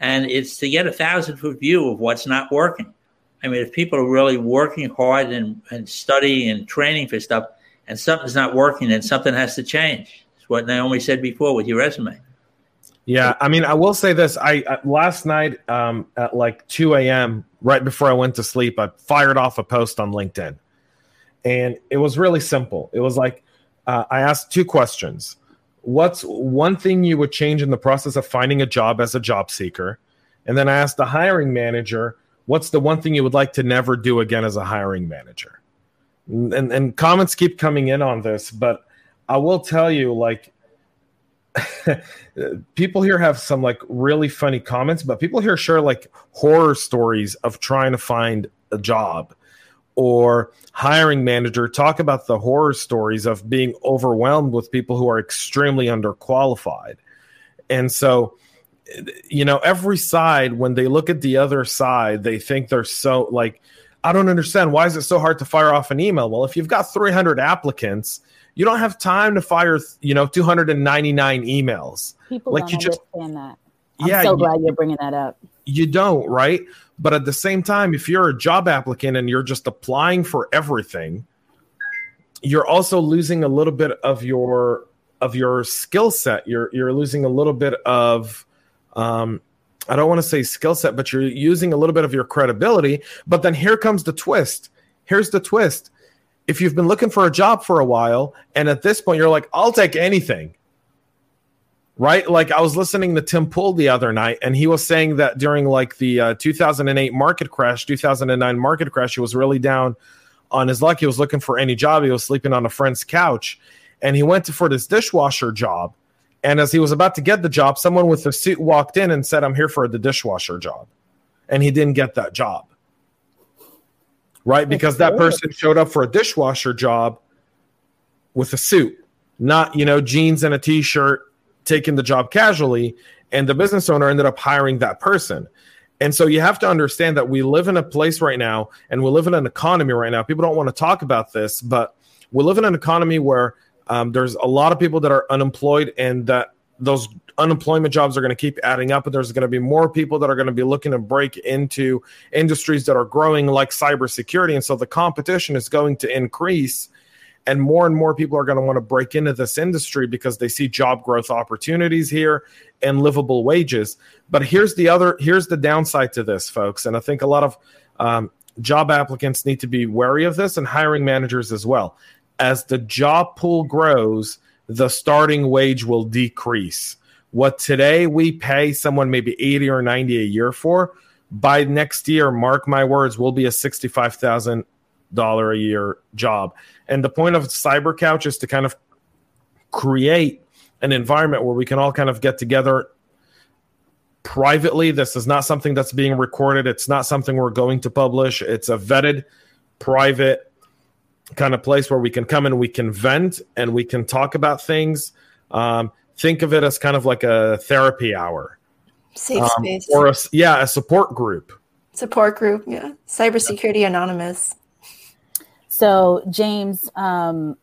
[SPEAKER 4] And it's to get a thousand foot view of what's not working. I mean, if people are really working hard and, and studying and training for stuff and something's not working, then something has to change. It's what Naomi said before with your resume.
[SPEAKER 5] Yeah, I mean, I will say this. I uh, last night um, at like 2 a.m. right before I went to sleep, I fired off a post on LinkedIn, and it was really simple. It was like uh, I asked two questions. What's one thing you would change in the process of finding a job as a job seeker? And then I asked the hiring manager, what's the one thing you would like to never do again as a hiring manager? And, and comments keep coming in on this, but I will tell you, like people here have some like really funny comments, but people here share like horror stories of trying to find a job or hiring manager talk about the horror stories of being overwhelmed with people who are extremely underqualified. And so, you know, every side, when they look at the other side, they think they're so like, I don't understand. Why is it so hard to fire off an email? Well, if you've got 300 applicants, you don't have time to fire, you know, 299 emails.
[SPEAKER 3] People like don't you just, understand that. I'm yeah, so glad you, are bringing that up.
[SPEAKER 5] You don't, right? But at the same time, if you're a job applicant and you're just applying for everything, you're also losing a little bit of your of your skill set. You're you're losing a little bit of um, I don't want to say skill set, but you're using a little bit of your credibility. But then here comes the twist. Here's the twist. If you've been looking for a job for a while and at this point you're like i'll take anything. Right? Like i was listening to tim pool the other night and he was saying that during like the uh, 2008 market crash 2009 market crash he was really down on his luck. He was looking for any job. He was sleeping on a friend's couch and he went for this dishwasher job and as he was about to get the job someone with a suit walked in and said i'm here for the dishwasher job and he didn't get that job right? Because that person showed up for a dishwasher job with a suit, not, you know, jeans and a t shirt, taking the job casually. And the business owner ended up hiring that person. And so you have to understand that we live in a place right now and we live in an economy right now. People don't want to talk about this, but we live in an economy where um, there's a lot of people that are unemployed and that those unemployment jobs are going to keep adding up and there's going to be more people that are going to be looking to break into industries that are growing like cybersecurity. And so the competition is going to increase and more and more people are going to want to break into this industry because they see job growth opportunities here and livable wages. But here's the other here's the downside to this folks. And i think a lot of um, job applicants need to be wary of this and hiring managers as well as the job pool grows the starting wage will decrease. What today we pay someone maybe 80 or 90 a year for, by next year, mark my words, will be a $65,000 a year job. And the point of Cyber Couch is to kind of create an environment where we can all kind of get together privately. This is not something that's being recorded. It's not something we're going to publish. It's a vetted, private kind of place where we can come and we can vent and we can talk about things. Um, think of it as kind of like a therapy hour,
[SPEAKER 6] safe um, space,
[SPEAKER 5] or a, yeah, a support group.
[SPEAKER 6] Support group, yeah. Cybersecurity Anonymous.
[SPEAKER 3] So, James, um,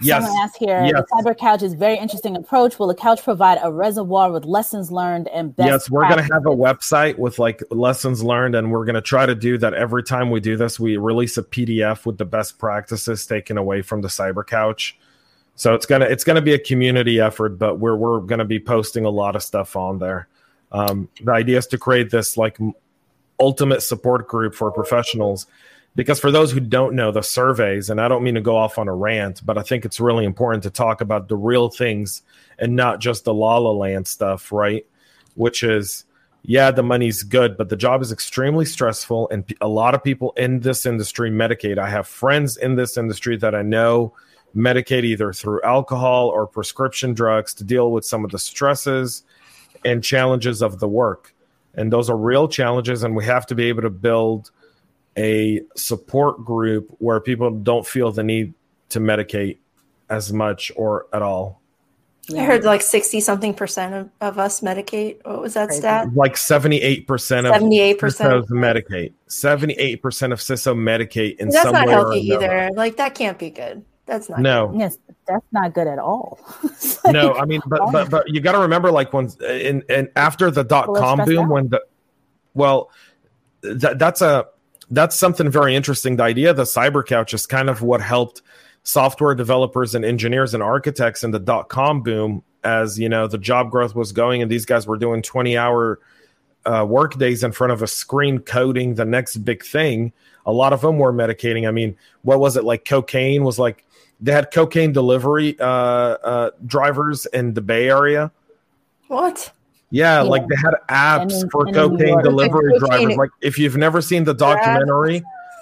[SPEAKER 5] Yes.
[SPEAKER 3] Someone asked here, yes. the cyber couch is very interesting approach. Will the couch provide a reservoir with lessons learned and best?
[SPEAKER 5] Yes, we're going to have a website with like lessons learned, and we're going to try to do that every time we do this. We release a PDF with the best practices taken away from the cyber couch. So it's gonna it's gonna be a community effort, but we're we're going to be posting a lot of stuff on there. Um, the idea is to create this like ultimate support group for professionals because for those who don't know the surveys and i don't mean to go off on a rant but i think it's really important to talk about the real things and not just the la la land stuff right? Which is yeah the money's good but the job is extremely stressful and a lot of people in this industry medicate i have friends in this industry that i know medicate either through alcohol or prescription drugs to deal with some of the stresses and challenges of the work. And those are real challenges and we have to be able to build a support group where people don't feel the need to medicate as much or at all.
[SPEAKER 6] I heard like 60 something percent of, of us medicate. What was that stat?
[SPEAKER 5] Like 78% of
[SPEAKER 6] 78%
[SPEAKER 5] CISOs medicate. 78% of CISO medicate in
[SPEAKER 6] That's
[SPEAKER 5] some
[SPEAKER 6] not
[SPEAKER 5] way
[SPEAKER 6] healthy either. Like that can't be good. That's not
[SPEAKER 5] no.
[SPEAKER 6] Good.
[SPEAKER 3] Yes, that's not good at all.
[SPEAKER 5] like, no, I mean, but but but you got to remember, like when in and after the dot com boom, out. when the well, that that's a that's something very interesting. The idea of the cyber couch is kind of what helped software developers and engineers and architects in the dot com boom as you know the job growth was going and these guys were doing 20 hour uh, work days in front of a screen coding the next big thing. A lot of them were medicating. I mean what was it like cocaine was like they had cocaine delivery uh, uh, drivers in the bay area.
[SPEAKER 6] What
[SPEAKER 5] yeah, yeah, like they had apps in, for cocaine delivery like drivers. Like if you've never seen the documentary,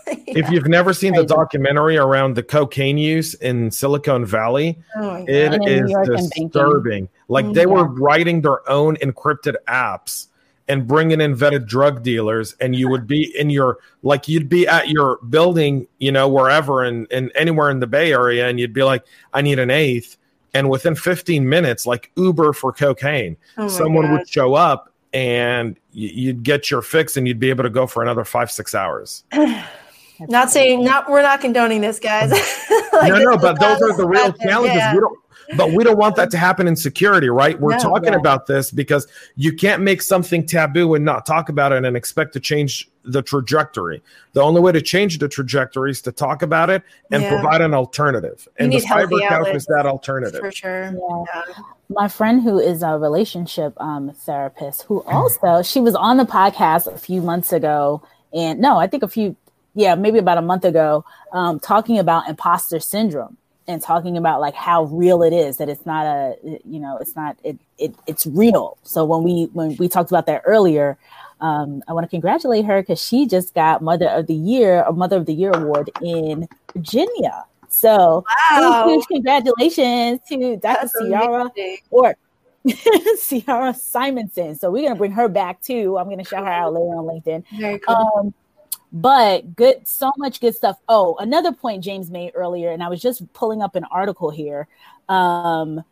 [SPEAKER 5] yeah. if you've never seen the documentary around the cocaine use in Silicon Valley, oh it is disturbing. Like mm, they yeah. were writing their own encrypted apps and bringing in vetted drug dealers and you would be in your like you'd be at your building you know wherever and, and anywhere in the bay area and you'd be like i need an eighth and within 15 minutes like uber for cocaine. Oh someone would show up and you'd get your fix and you'd be able to go for another five six hours.
[SPEAKER 6] Not saying not we're not condoning this guys.
[SPEAKER 5] Like, no no but those are the real challenges. Yeah. we don't but we don't want that to happen in security, right? We're no, talking yeah. about this because you can't make something taboo and not talk about it and expect to change the trajectory. The only way to change the trajectory is to talk about it and yeah. provide an alternative. And the cyber couch is that alternative.
[SPEAKER 6] For sure. Yeah.
[SPEAKER 3] My friend who is a relationship um, therapist, who also she was on the podcast a few months ago, and no, I think a few, yeah, maybe about a month ago, um, talking about imposter syndrome and talking about like how real it is that it's not a you know it's not it, it it's real. So when we when we talked about that earlier um, i want to congratulate her because she just got mother of the year a mother of the year award in virginia. So wow. huge congratulations to dr ciara or ciara simonson. So we're going to bring her back too. I'm going to shout her out later on linkedin.
[SPEAKER 6] Very cool. Um,
[SPEAKER 3] but good so much good stuff. Oh another point james made earlier and i was just pulling up an article here um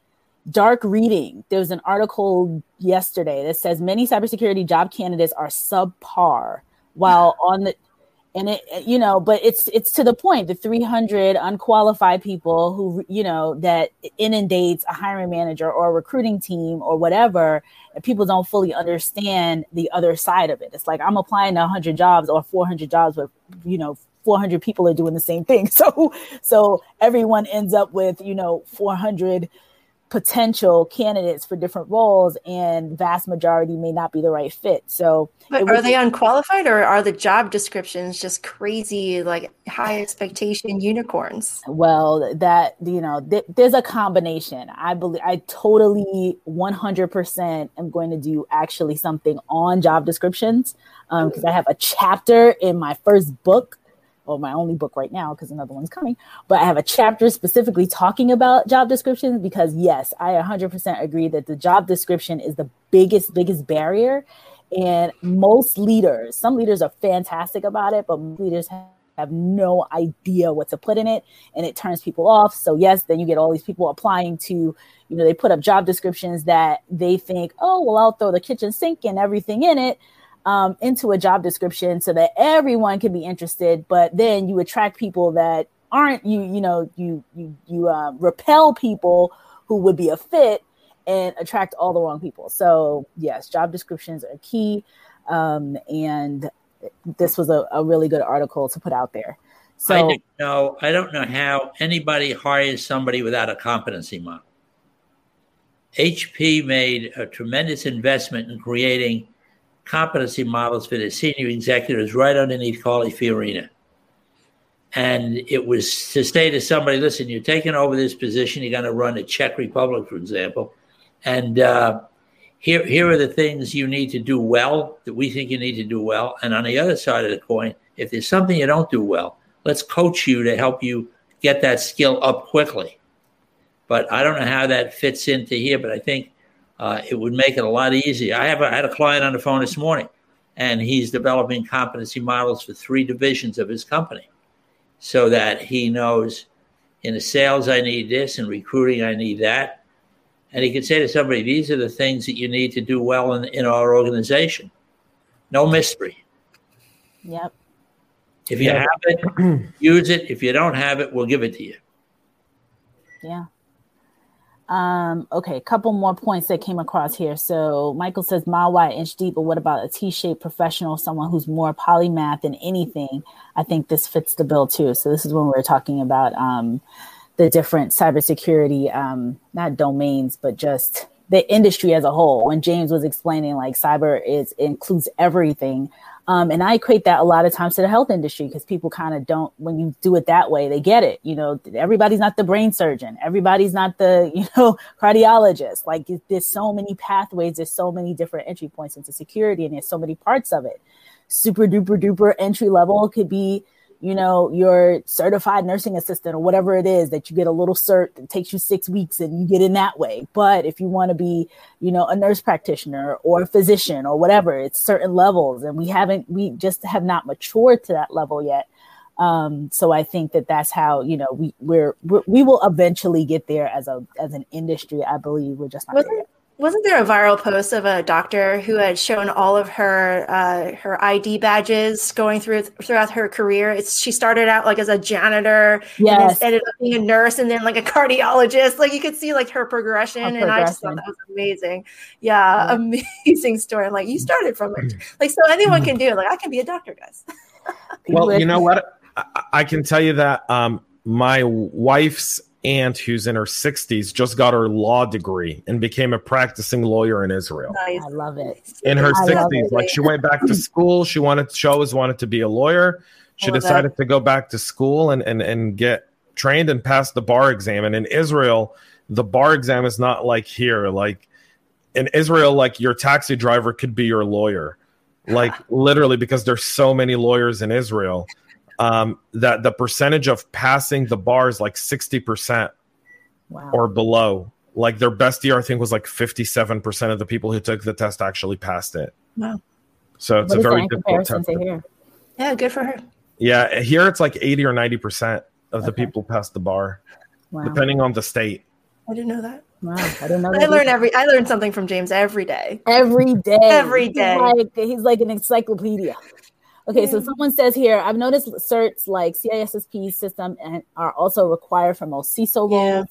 [SPEAKER 3] dark reading. There was an article yesterday that says many cybersecurity job candidates are subpar while on the and it you know but it's it's to the point the 300 unqualified people who you know that inundates a hiring manager or a recruiting team or whatever and people don't fully understand the other side of it. It's like i'm applying to 100 jobs or 400 jobs but you know 400 people are doing the same thing. So so everyone ends up with you know 400 potential candidates for different roles and vast majority may not be the right fit. So
[SPEAKER 6] but are they unqualified or are the job descriptions just crazy like high expectation unicorns?
[SPEAKER 3] Well that you know th- there's a combination. I believe i totally 100% am going to do actually something on job descriptions because um, i have a chapter in my first book or my only book right now because another one's coming, but I have a chapter specifically talking about job descriptions because yes, I 100% agree that the job description is the biggest biggest barrier and most leaders, some leaders are fantastic about it, but leaders have have no idea what to put in it and it turns people off. So yes then you get all these people applying to you know they put up job descriptions that they think oh well i'll throw the kitchen sink and everything in it um, into a job description so that everyone can be interested but then you attract people that aren't you you know you you you uh, repel people who would be a fit and attract all the wrong people. So yes job descriptions are key um, and this was a, a really good article to put out there. So
[SPEAKER 4] i don't know i don't know how anybody hires somebody without a competency model. Hp made a tremendous investment in creating competency models for the senior executives right underneath Carly Fiorina. And it was to say to somebody, listen, you're taking over this position, you're going to run the Czech Republic, for example. And uh, here, here are the things you need to do well that we think you need to do well. And on the other side of the coin, if there's something you don't do well, let's coach you to help you get that skill up quickly. But I don't know how that fits into here, but I think uh, it would make it a lot easier. I have a, I had a client on the phone this morning, and he's developing competency models for three divisions of his company, so that he knows in the sales I need this, and recruiting I need that, and he can say to somebody, "These are the things that you need to do well in, in our organization." No mystery.
[SPEAKER 3] Yep.
[SPEAKER 4] If you have it, use it. If you don't have it, we'll give it to you.
[SPEAKER 3] Yeah. Um, okay, a couple more points that came across here. So Michael says mile wide, inch deep, but what about a T-shaped professional, someone who's more polymath than anything? I think this fits the bill too. So this is when we are talking about um, the different cybersecurity, um, not domains, but just the industry as a whole. When James was explaining, like cyber is includes everything. Um, and I equate that a lot of times to the health industry because people kind of don't, when you do it that way, they get it. You know, everybody's not the brain surgeon, everybody's not the, you know, cardiologist. Like there's so many pathways, there's so many different entry points into security, and there's so many parts of it. Super duper duper entry level could be you know, your certified nursing assistant or whatever it is that you get a little cert that takes you six weeks and you get in that way. But if you want to be, you know, a nurse practitioner or a physician or whatever, it's certain levels. And we haven't, we just have not matured to that level yet. Um, so I think that that's how, you know, we, we're, we're we will eventually get there as a, as an industry. I believe we're just not
[SPEAKER 6] there wasn't there a viral post of a doctor who had shown all of her uh, her ID badges going through throughout her career? It's she started out like as a janitor,
[SPEAKER 3] yes.
[SPEAKER 6] ended up being a nurse, and then like a cardiologist. Like you could see like her progression, her and I just thought that was amazing. Yeah, yeah. amazing story. I'm like, you started from it, like so anyone can do it. Like I can be a doctor, guys.
[SPEAKER 5] well, you know what? I, I can tell you that um, my wife's aunt who's in her 60s just got her law degree and became a practicing lawyer in Israel.
[SPEAKER 3] Nice. I love it.
[SPEAKER 5] In her I 60s, like she went back to school. She wanted she always wanted to be a lawyer. She decided that. to go back to school and, and and get trained and pass the bar exam. And in Israel, the bar exam is not like here. Like in Israel, like your taxi driver could be your lawyer. Like literally because there's so many lawyers in Israel um, that the percentage of passing the bar is like 60% wow. or below. Like their best year, I think, was like 57% of the people who took the test actually passed it.
[SPEAKER 6] Wow.
[SPEAKER 5] So it's what a very difficult test.
[SPEAKER 6] Yeah, good for her.
[SPEAKER 5] Yeah, here it's like 80 or 90% of okay. the people pass the bar, wow. depending on the state.
[SPEAKER 6] I didn't know that.
[SPEAKER 3] Wow, I didn't know.
[SPEAKER 6] I learn every. I learn something from James every day.
[SPEAKER 3] Every day.
[SPEAKER 6] Every day.
[SPEAKER 3] He's like, he's like an encyclopedia. Okay, so someone says here, I've noticed certs like CISSP CISM and are also required for most CISO roles.
[SPEAKER 6] Yeah.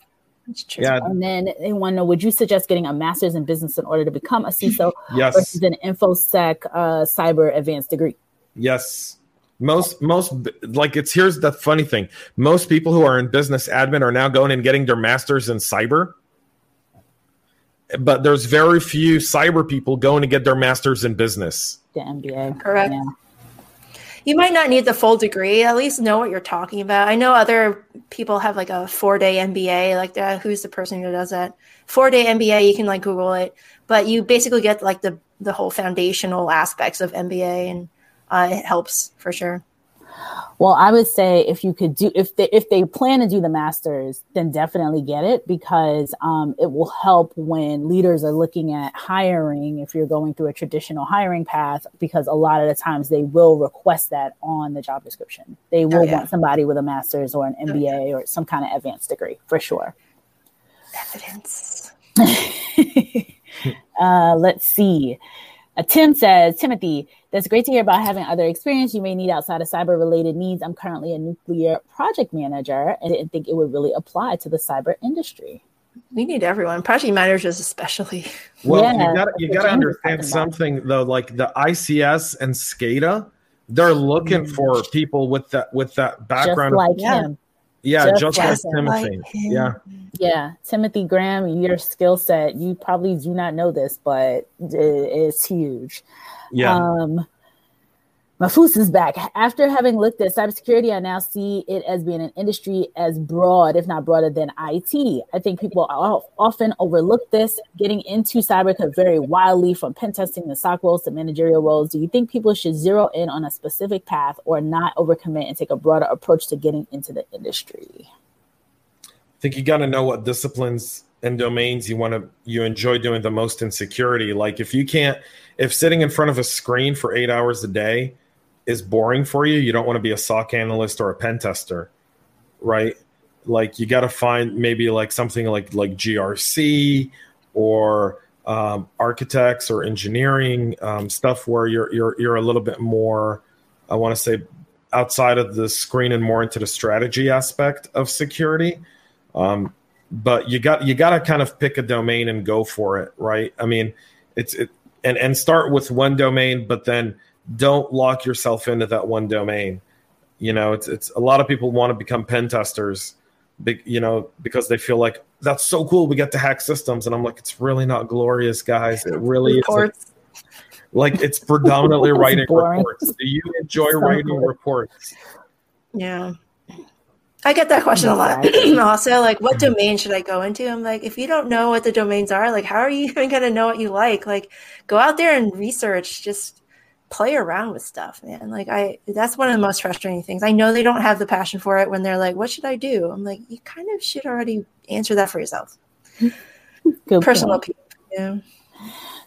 [SPEAKER 6] That's
[SPEAKER 5] true. Yeah.
[SPEAKER 3] And then they want to know, would you suggest getting a master's in business in order to become a CISO
[SPEAKER 5] yes.
[SPEAKER 3] versus an InfoSec uh, cyber advanced degree?
[SPEAKER 5] Yes. Most, most like it's here's the funny thing. Most people who are in business admin are now going and getting their masters in cyber. But there's very few cyber people going to get their masters in business.
[SPEAKER 3] The MBA.
[SPEAKER 6] Correct. Yeah you might not need the full degree at least know what you're talking about. I know other people have like a four day mba like that who's the person who does that? Four day mba you can like google it but you basically get like the the whole foundational aspects of mba and uh, it helps for sure
[SPEAKER 3] Well, I would say if you could do if they if they plan to do the masters, then definitely get it because um, it will help when leaders are looking at hiring. If you're going through a traditional hiring path, because a lot of the times they will request that on the job description. They oh, will oh, yeah. want somebody with a master's or an MBA oh, yeah. or some kind of advanced degree for sure.
[SPEAKER 6] Evidence.
[SPEAKER 3] uh, let's see. Uh, Tim says, Timothy, that's great to hear about having other experience you may need outside of cyber related needs. I'm currently a nuclear project manager and didn't think it would really apply to the cyber industry.
[SPEAKER 6] We need everyone, project managers especially.
[SPEAKER 5] Well, yeah, you got you got to understand something though. Like the ICS and SCADA, they're looking mm-hmm. for people with that with that background.
[SPEAKER 3] Just like him.
[SPEAKER 5] Yeah, just, just like Timothy. Like yeah.
[SPEAKER 3] Yeah. Timothy Graham, your skill set, you probably do not know this, but it's huge.
[SPEAKER 5] Yeah. Um,
[SPEAKER 3] Mafus is back. After having looked at cybersecurity, I now see it as being an industry as broad, if not broader than IT. I think people often overlook this. Getting into cyber could vary wildly from pen testing to SOC roles to managerial roles. Do you think people should zero in on a specific path or not overcommit and take a broader approach to getting into the industry?
[SPEAKER 5] I think you got to know what disciplines and domains you want to you enjoy doing the most in security. Like if you can't, if sitting in front of a screen for eight hours a day is boring for you, you don't want to be a SOC analyst or a pen tester, right? Like you got to find maybe like something like like GRC or um, architects or engineering um, stuff where you're you're you're a little bit more, I want to say, outside of the screen and more into the strategy aspect of security. Um, but you got you got to kind of pick a domain and go for it, right? I mean, it's it and and start with one domain, but then don't lock yourself into that one domain. You know, it's it's a lot of people want to become pen testers, big, you know, because they feel like that's so cool. We get to hack systems, and I'm like, it's really not glorious, guys. It really is. Like it's predominantly writing reports. Do you enjoy so writing cool. reports?
[SPEAKER 6] Yeah. I get that question a lot. also, like, what domain should I go into? I'm like, if you don't know what the domains are, like, how are you even going to know what you like? Like, go out there and research. Just play around with stuff, man. Like I that's one of the most frustrating things. I know they don't have the passion for it when they're like, "What should I do?" I'm like, "You kind of should already answer that for yourself." Good Personal opinion. Yeah.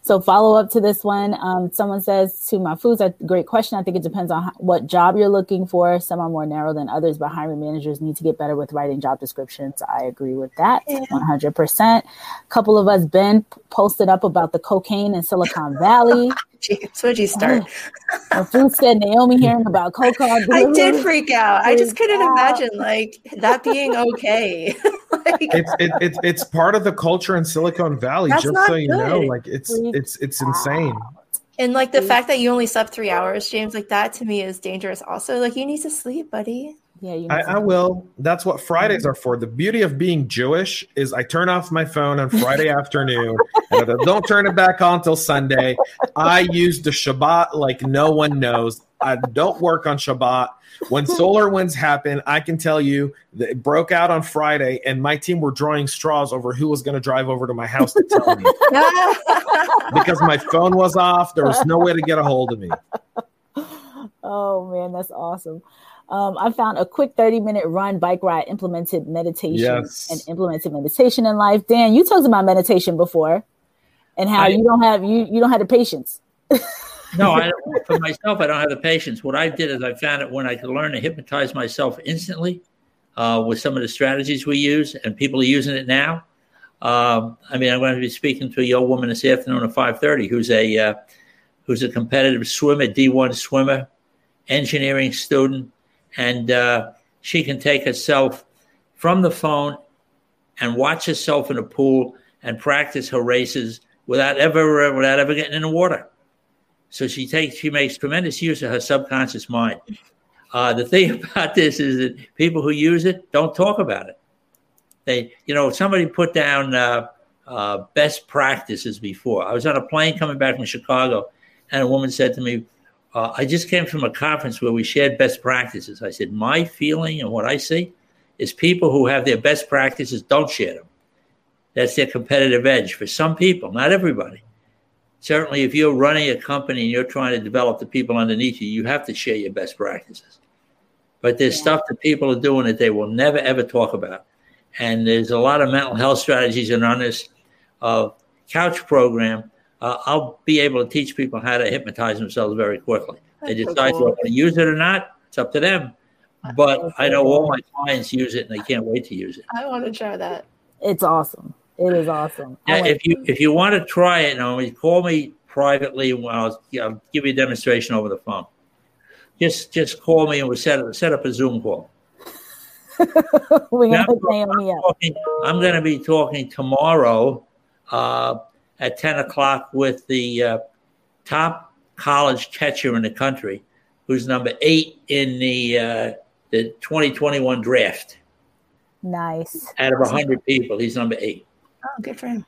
[SPEAKER 3] So follow up to this one. Um, someone says to my foods, a great question. I think it depends on how, what job you're looking for. Some are more narrow than others, but hiring managers need to get better with writing job descriptions. I agree with that, hundred percent. A couple of us been posted up about the cocaine in Silicon Valley.
[SPEAKER 6] Jeez, where'd you start?
[SPEAKER 3] My food said Naomi hearing about cocaine.
[SPEAKER 6] I did freak out. I just couldn't out. imagine like that being okay.
[SPEAKER 5] like, it's it, it, it's part of the culture in Silicon Valley. Just so you know, like it's it's it's insane.
[SPEAKER 6] And like the fact that you only slept three hours, James, like that to me is dangerous. Also, like you need to sleep, buddy.
[SPEAKER 3] Yeah,
[SPEAKER 5] I, I, will. That's what Fridays are for. The beauty of being Jewish is I turn off my phone on Friday afternoon and I don't turn it back on till Sunday. I use the Shabbat like no one knows. I don't work on Shabbat. When solar winds happened, I can tell you that it broke out on Friday, and my team were drawing straws over who was going to drive over to my house to tell me because my phone was off. There was no way to get a hold of me.
[SPEAKER 3] Oh man, that's awesome. Um, I found a quick 30 minute run bike ride implemented meditation yes. and implemented meditation in life. Dan, you talked about meditation before and how I, you don't have you you don't have the patience.
[SPEAKER 4] no, I for myself I don't have the patience. What I did is I found it when I could learn to hypnotize myself instantly uh, with some of the strategies we use, and people are using it now. Um, I mean, I'm going to be speaking to a young woman this afternoon at 5:30 who's a uh, who's a competitive swimmer, D1 swimmer, engineering student, and uh, she can take herself from the phone and watch herself in a pool and practice her races without ever without ever getting in the water. So she takes she makes tremendous use of her subconscious mind. Uh, the thing about this is that people who use it don't talk about it. They, you know, somebody put down uh, uh, best practices before. I was on a plane coming back from Chicago, and a woman said to me, uh, I just came from a conference where we shared best practices. I said, my feeling and what I see is people who have their best practices don't share them. That's their competitive edge for some people, not everybody. Certainly, if you're running a company and you're trying to develop the people underneath you, you have to share your best practices. but there's yeah. stuff that people are doing that they will never ever talk about. And there's a lot of mental health strategies. And on this uh, couch program, uh, I'll be able to teach people how to hypnotize themselves very quickly. They decide cool. to use it or not, it's up to them. But I know all my clients use it and they can't wait to use it.
[SPEAKER 6] I want to try that.
[SPEAKER 3] It's awesome. It is awesome.
[SPEAKER 4] Yeah, if you if you want to try it, Naomi, call me privately. I'll, I'll give you a demonstration over the phone. Just just call me and we'll set, set up a Zoom call.
[SPEAKER 3] We're gonna I'm, Naomi
[SPEAKER 4] I'm, talking, I'm going to be talking tomorrow uh, at 10 o'clock with the uh, top college catcher in the country, who's number eight in the uh, the 2021 draft.
[SPEAKER 3] Nice.
[SPEAKER 4] Out of 100 people, he's number eight.
[SPEAKER 6] Oh, good for him.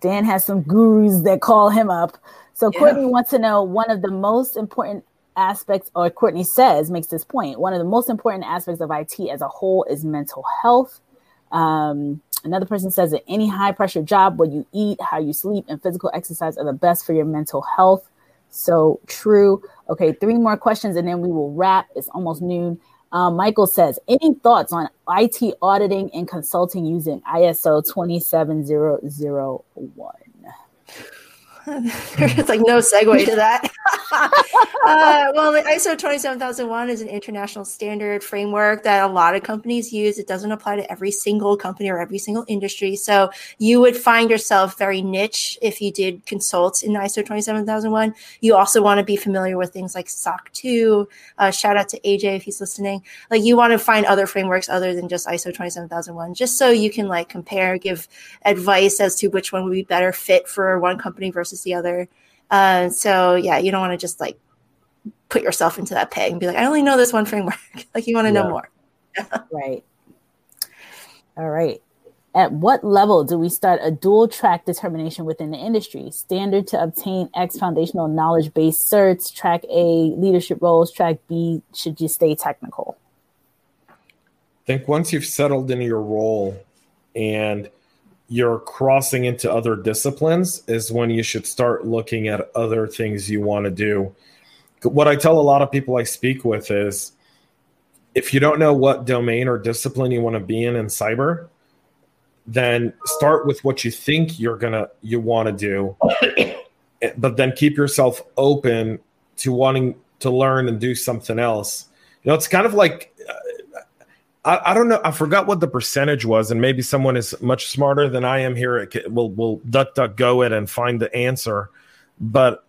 [SPEAKER 3] Dan has some gurus that call him up. So yeah. Courtney wants to know one of the most important aspects, or Courtney says, makes this point. One of the most important aspects of IT as a whole is mental health. Um, another person says that any high pressure job, what you eat, how you sleep, and physical exercise are the best for your mental health. So true. Okay, three more questions and then we will wrap. It's almost noon. Um, Michael says, any thoughts on IT auditing and consulting using ISO 27001?
[SPEAKER 6] There's like no segue to that. uh, well, the ISO 27001 is an international standard framework that a lot of companies use. It doesn't apply to every single company or every single industry. So you would find yourself very niche if you did consult in ISO 27001. You also want to be familiar with things like SOC 2. Uh, shout out to AJ if he's listening. Like you want to find other frameworks other than just ISO 27001, just so you can like compare, give advice as to which one would be better fit for one company versus versus the other. Uh, so yeah, you don't want to just like put yourself into that peg and be like, I only know this one framework. like you want to yeah. know more.
[SPEAKER 3] right. All right. At what level do we start a dual track determination within the industry? Standard to obtain X foundational knowledge based certs, track A leadership roles, track B should you stay technical?
[SPEAKER 5] I think once you've settled in your role and you're crossing into other disciplines is when you should start looking at other things you want to do. What I tell a lot of people I speak with is if you don't know what domain or discipline you want to be in in cyber, then start with what you think you're going to you want to do. but then keep yourself open to wanting to learn and do something else. You know, it's kind of like I, I, don't know. I forgot what the percentage was, and maybe someone is much smarter than I am here. Will will duck duck go it and find the answer. But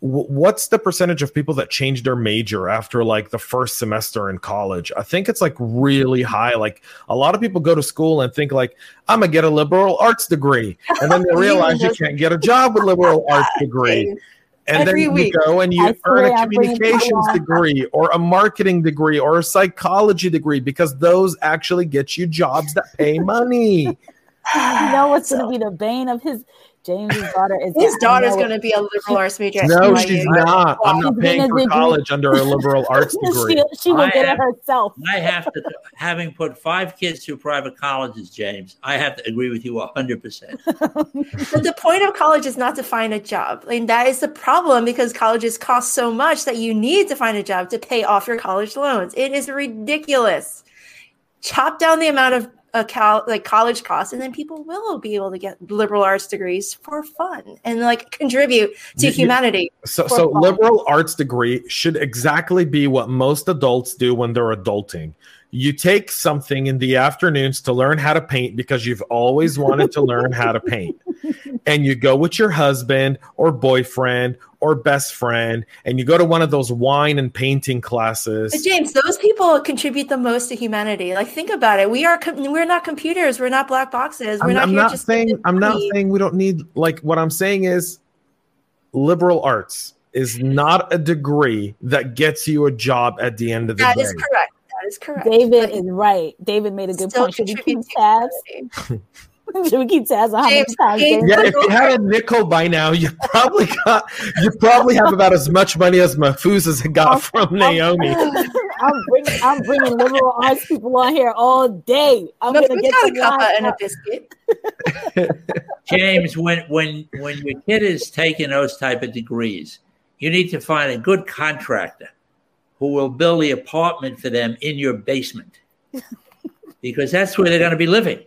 [SPEAKER 5] w- what's the percentage of people that change their major after like the first semester in college? I think it's like really high. Like a lot of people go to school and think like I'm gonna get a liberal arts degree, and then they realize you can't get a job with liberal arts degree and Every then week. you go and you earn a communications degree or a marketing degree or a psychology degree because those actually get you jobs that pay money. you
[SPEAKER 3] know what's so, going to be the bane of his James's daughter is
[SPEAKER 6] his daughter's going to be a liberal arts major.
[SPEAKER 5] No, she's not. I'm not paying for college under a liberal arts degree.
[SPEAKER 3] she, she will get have, it herself.
[SPEAKER 4] I have to, having put five kids through private colleges, James. I have to agree with you 100. percent But
[SPEAKER 6] the point of college is not to find a job. I mean, that is the problem because colleges cost so much that you need to find a job to pay off your college loans. It is ridiculous. Chop down the amount of a cal- like college costs, and then people will be able to get liberal arts degrees for fun and like contribute to you, humanity.
[SPEAKER 5] So, so fun. liberal arts degree should exactly be what most adults do when they're adulting you take something in the afternoons to learn how to paint because you've always wanted to learn how to paint. And you go with your husband or boyfriend or best friend and you go to one of those wine and painting classes.
[SPEAKER 6] But James, those people contribute the most to humanity. Like think about it. We are com- we're not computers, we're not black boxes. We're
[SPEAKER 5] I'm,
[SPEAKER 6] not
[SPEAKER 5] I'm not saying I'm not saying we don't need like what I'm saying is liberal arts is not a degree that gets you a job at the end of the
[SPEAKER 6] that
[SPEAKER 5] day.
[SPEAKER 6] That is correct. That is correct.
[SPEAKER 3] David is right. David made a good point. Should we keep tabs? Should we keep tabs on how times?
[SPEAKER 5] Yeah, if you had a nickel by now, you probably got you probably have about as much money as Mafusa's got from I'm, Naomi.
[SPEAKER 3] I'm bringing I'm bringing liberal arts people on here all day. I'm no, gonna get
[SPEAKER 6] got a cuppa and a biscuit.
[SPEAKER 4] James, when when when your kid is taking those type of degrees, you need to find a good contractor who will build the apartment for them in your basement because that's where they're going to be living.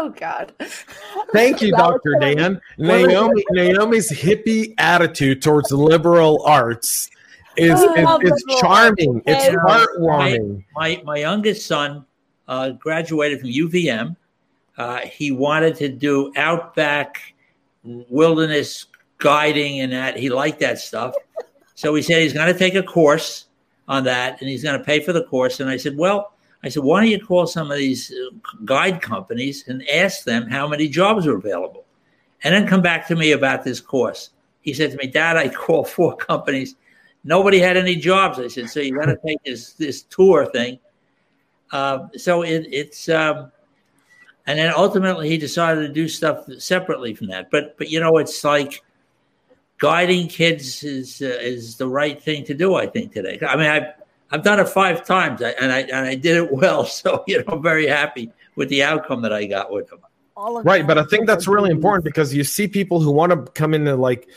[SPEAKER 6] Oh God!
[SPEAKER 5] Thank you, Doctor Dan. Naomi, Naomi's hippie attitude towards liberal arts is is, is charming. It's heartwarming.
[SPEAKER 4] My, my, my youngest son uh, graduated from UVM. Uh, he wanted to do outback wilderness guiding and that. He liked that stuff. So he said he's going to take a course on that and he's going to pay for the course. And I said, well, I said, why don't you call some of these uh, guide companies and ask them how many jobs are available? And then come back to me about this course. He said to me, Dad, I called four companies. Nobody had any jobs. I said, so you got to take this, this tour thing. Uh, so it, it's, um, and then ultimately he decided to do stuff separately from that. But, but you know, it's like guiding kids is, uh, is the right thing to do, I think, today. I mean, I've, I've done it five times, and I and I did it well. So you know, I'm very happy with the outcome that I got with them.
[SPEAKER 5] right, but I think that's really important because you see people who want to come into like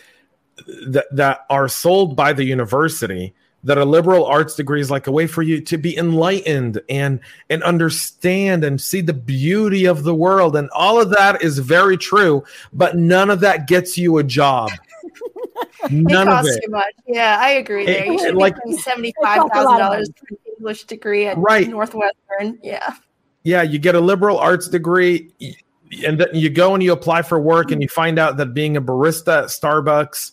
[SPEAKER 5] that that are sold by the university that a liberal arts degree is like a way for you to be enlightened and and understand and see the beauty of the world and all of that is very true but none of that gets you a job
[SPEAKER 6] None it costs too much. Yeah, I agree. There, you should like seventy five thousand dollars for an English degree at right. Northwestern. Yeah.
[SPEAKER 5] Yeah, you get a liberal arts degree, and then you go and you apply for work, and you find out that being a barista at Starbucks,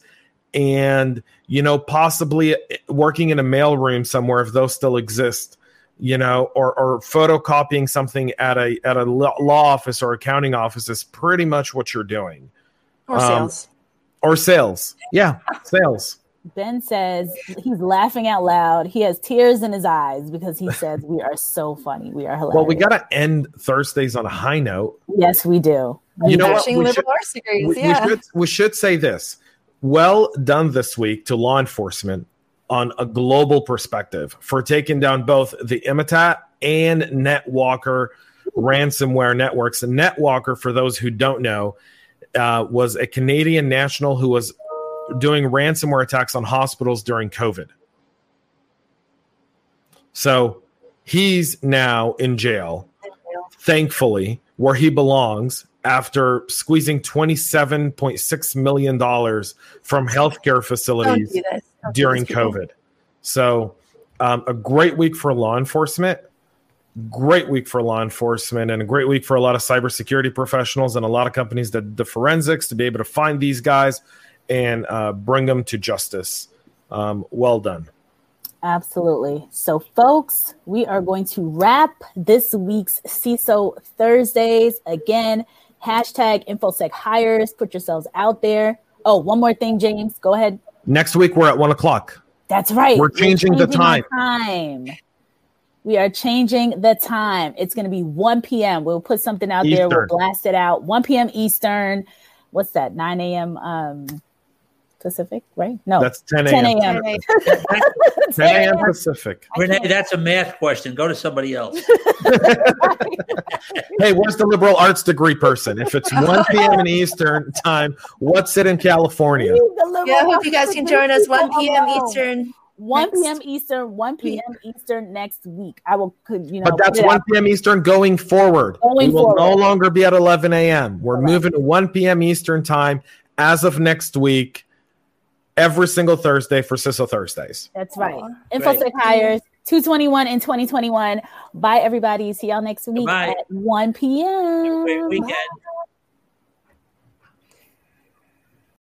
[SPEAKER 5] and you know possibly working in a mailroom somewhere if those still exist, you know, or or photocopying something at a at a law office or accounting office is pretty much what you're doing.
[SPEAKER 6] Or um, sales
[SPEAKER 5] or sales. Yeah, sales.
[SPEAKER 3] Ben says he's laughing out loud. He has tears in his eyes because he says we are so funny. We are hilarious.
[SPEAKER 5] Well, we got to end Thursdays on a high note.
[SPEAKER 3] Yes, we do.
[SPEAKER 5] You know what? We should, we, yeah. we, should, we should say this. Well done this week to law enforcement on a global perspective for taking down both the Emotet and NetWalker ransomware networks. And NetWalker, for those who don't know, uh, was a Canadian national who was doing ransomware attacks on hospitals during COVID. So he's now in jail, thankfully, where he belongs after squeezing $27.6 million from healthcare facilities during COVID. So, um, a great week for law enforcement great week for law enforcement and a great week for a lot of cybersecurity professionals and a lot of companies that the forensics to be able to find these guys and uh, bring them to justice. Um, well done.
[SPEAKER 3] Absolutely. So, folks, we are going to wrap this week's CISO Thursdays. Again, hashtag InfoSec hires. Put yourselves out there. Oh, one more thing, James. Go ahead.
[SPEAKER 5] Next week, we're at one o'clock.
[SPEAKER 3] That's right.
[SPEAKER 5] We're changing, we're changing the time.
[SPEAKER 3] time. We are changing the time. It's going to be 1 p.m. We'll put something out Eastern. there. We'll blast it out. 1 p.m. Eastern. What's that? 9 a.m. Um, Pacific, right? No,
[SPEAKER 5] that's 10 a.m. 10 a.m. 10 a.m. Pacific.
[SPEAKER 4] Renee, that's a math question. Go to somebody else.
[SPEAKER 5] hey, where's the liberal arts degree person? If it's 1 p.m. in Eastern time, what's it in California?
[SPEAKER 6] Yeah, I hope you guys can join us 1 p.m. Eastern.
[SPEAKER 3] 1 p.m. Eastern, 1 p.m. Eastern next week. I will, could you know.
[SPEAKER 5] But that's 1 p.m. Eastern going forward. Going we will forward. no longer be at 11 a.m. We're Correct. moving to 1 p.m. Eastern time as of next week, every single Thursday for CISO Thursdays.
[SPEAKER 3] That's right. Aww, InfoSec hires 221 in 2021. Bye, everybody. See y'all next week Bye. at 1 p.m. Great weekend.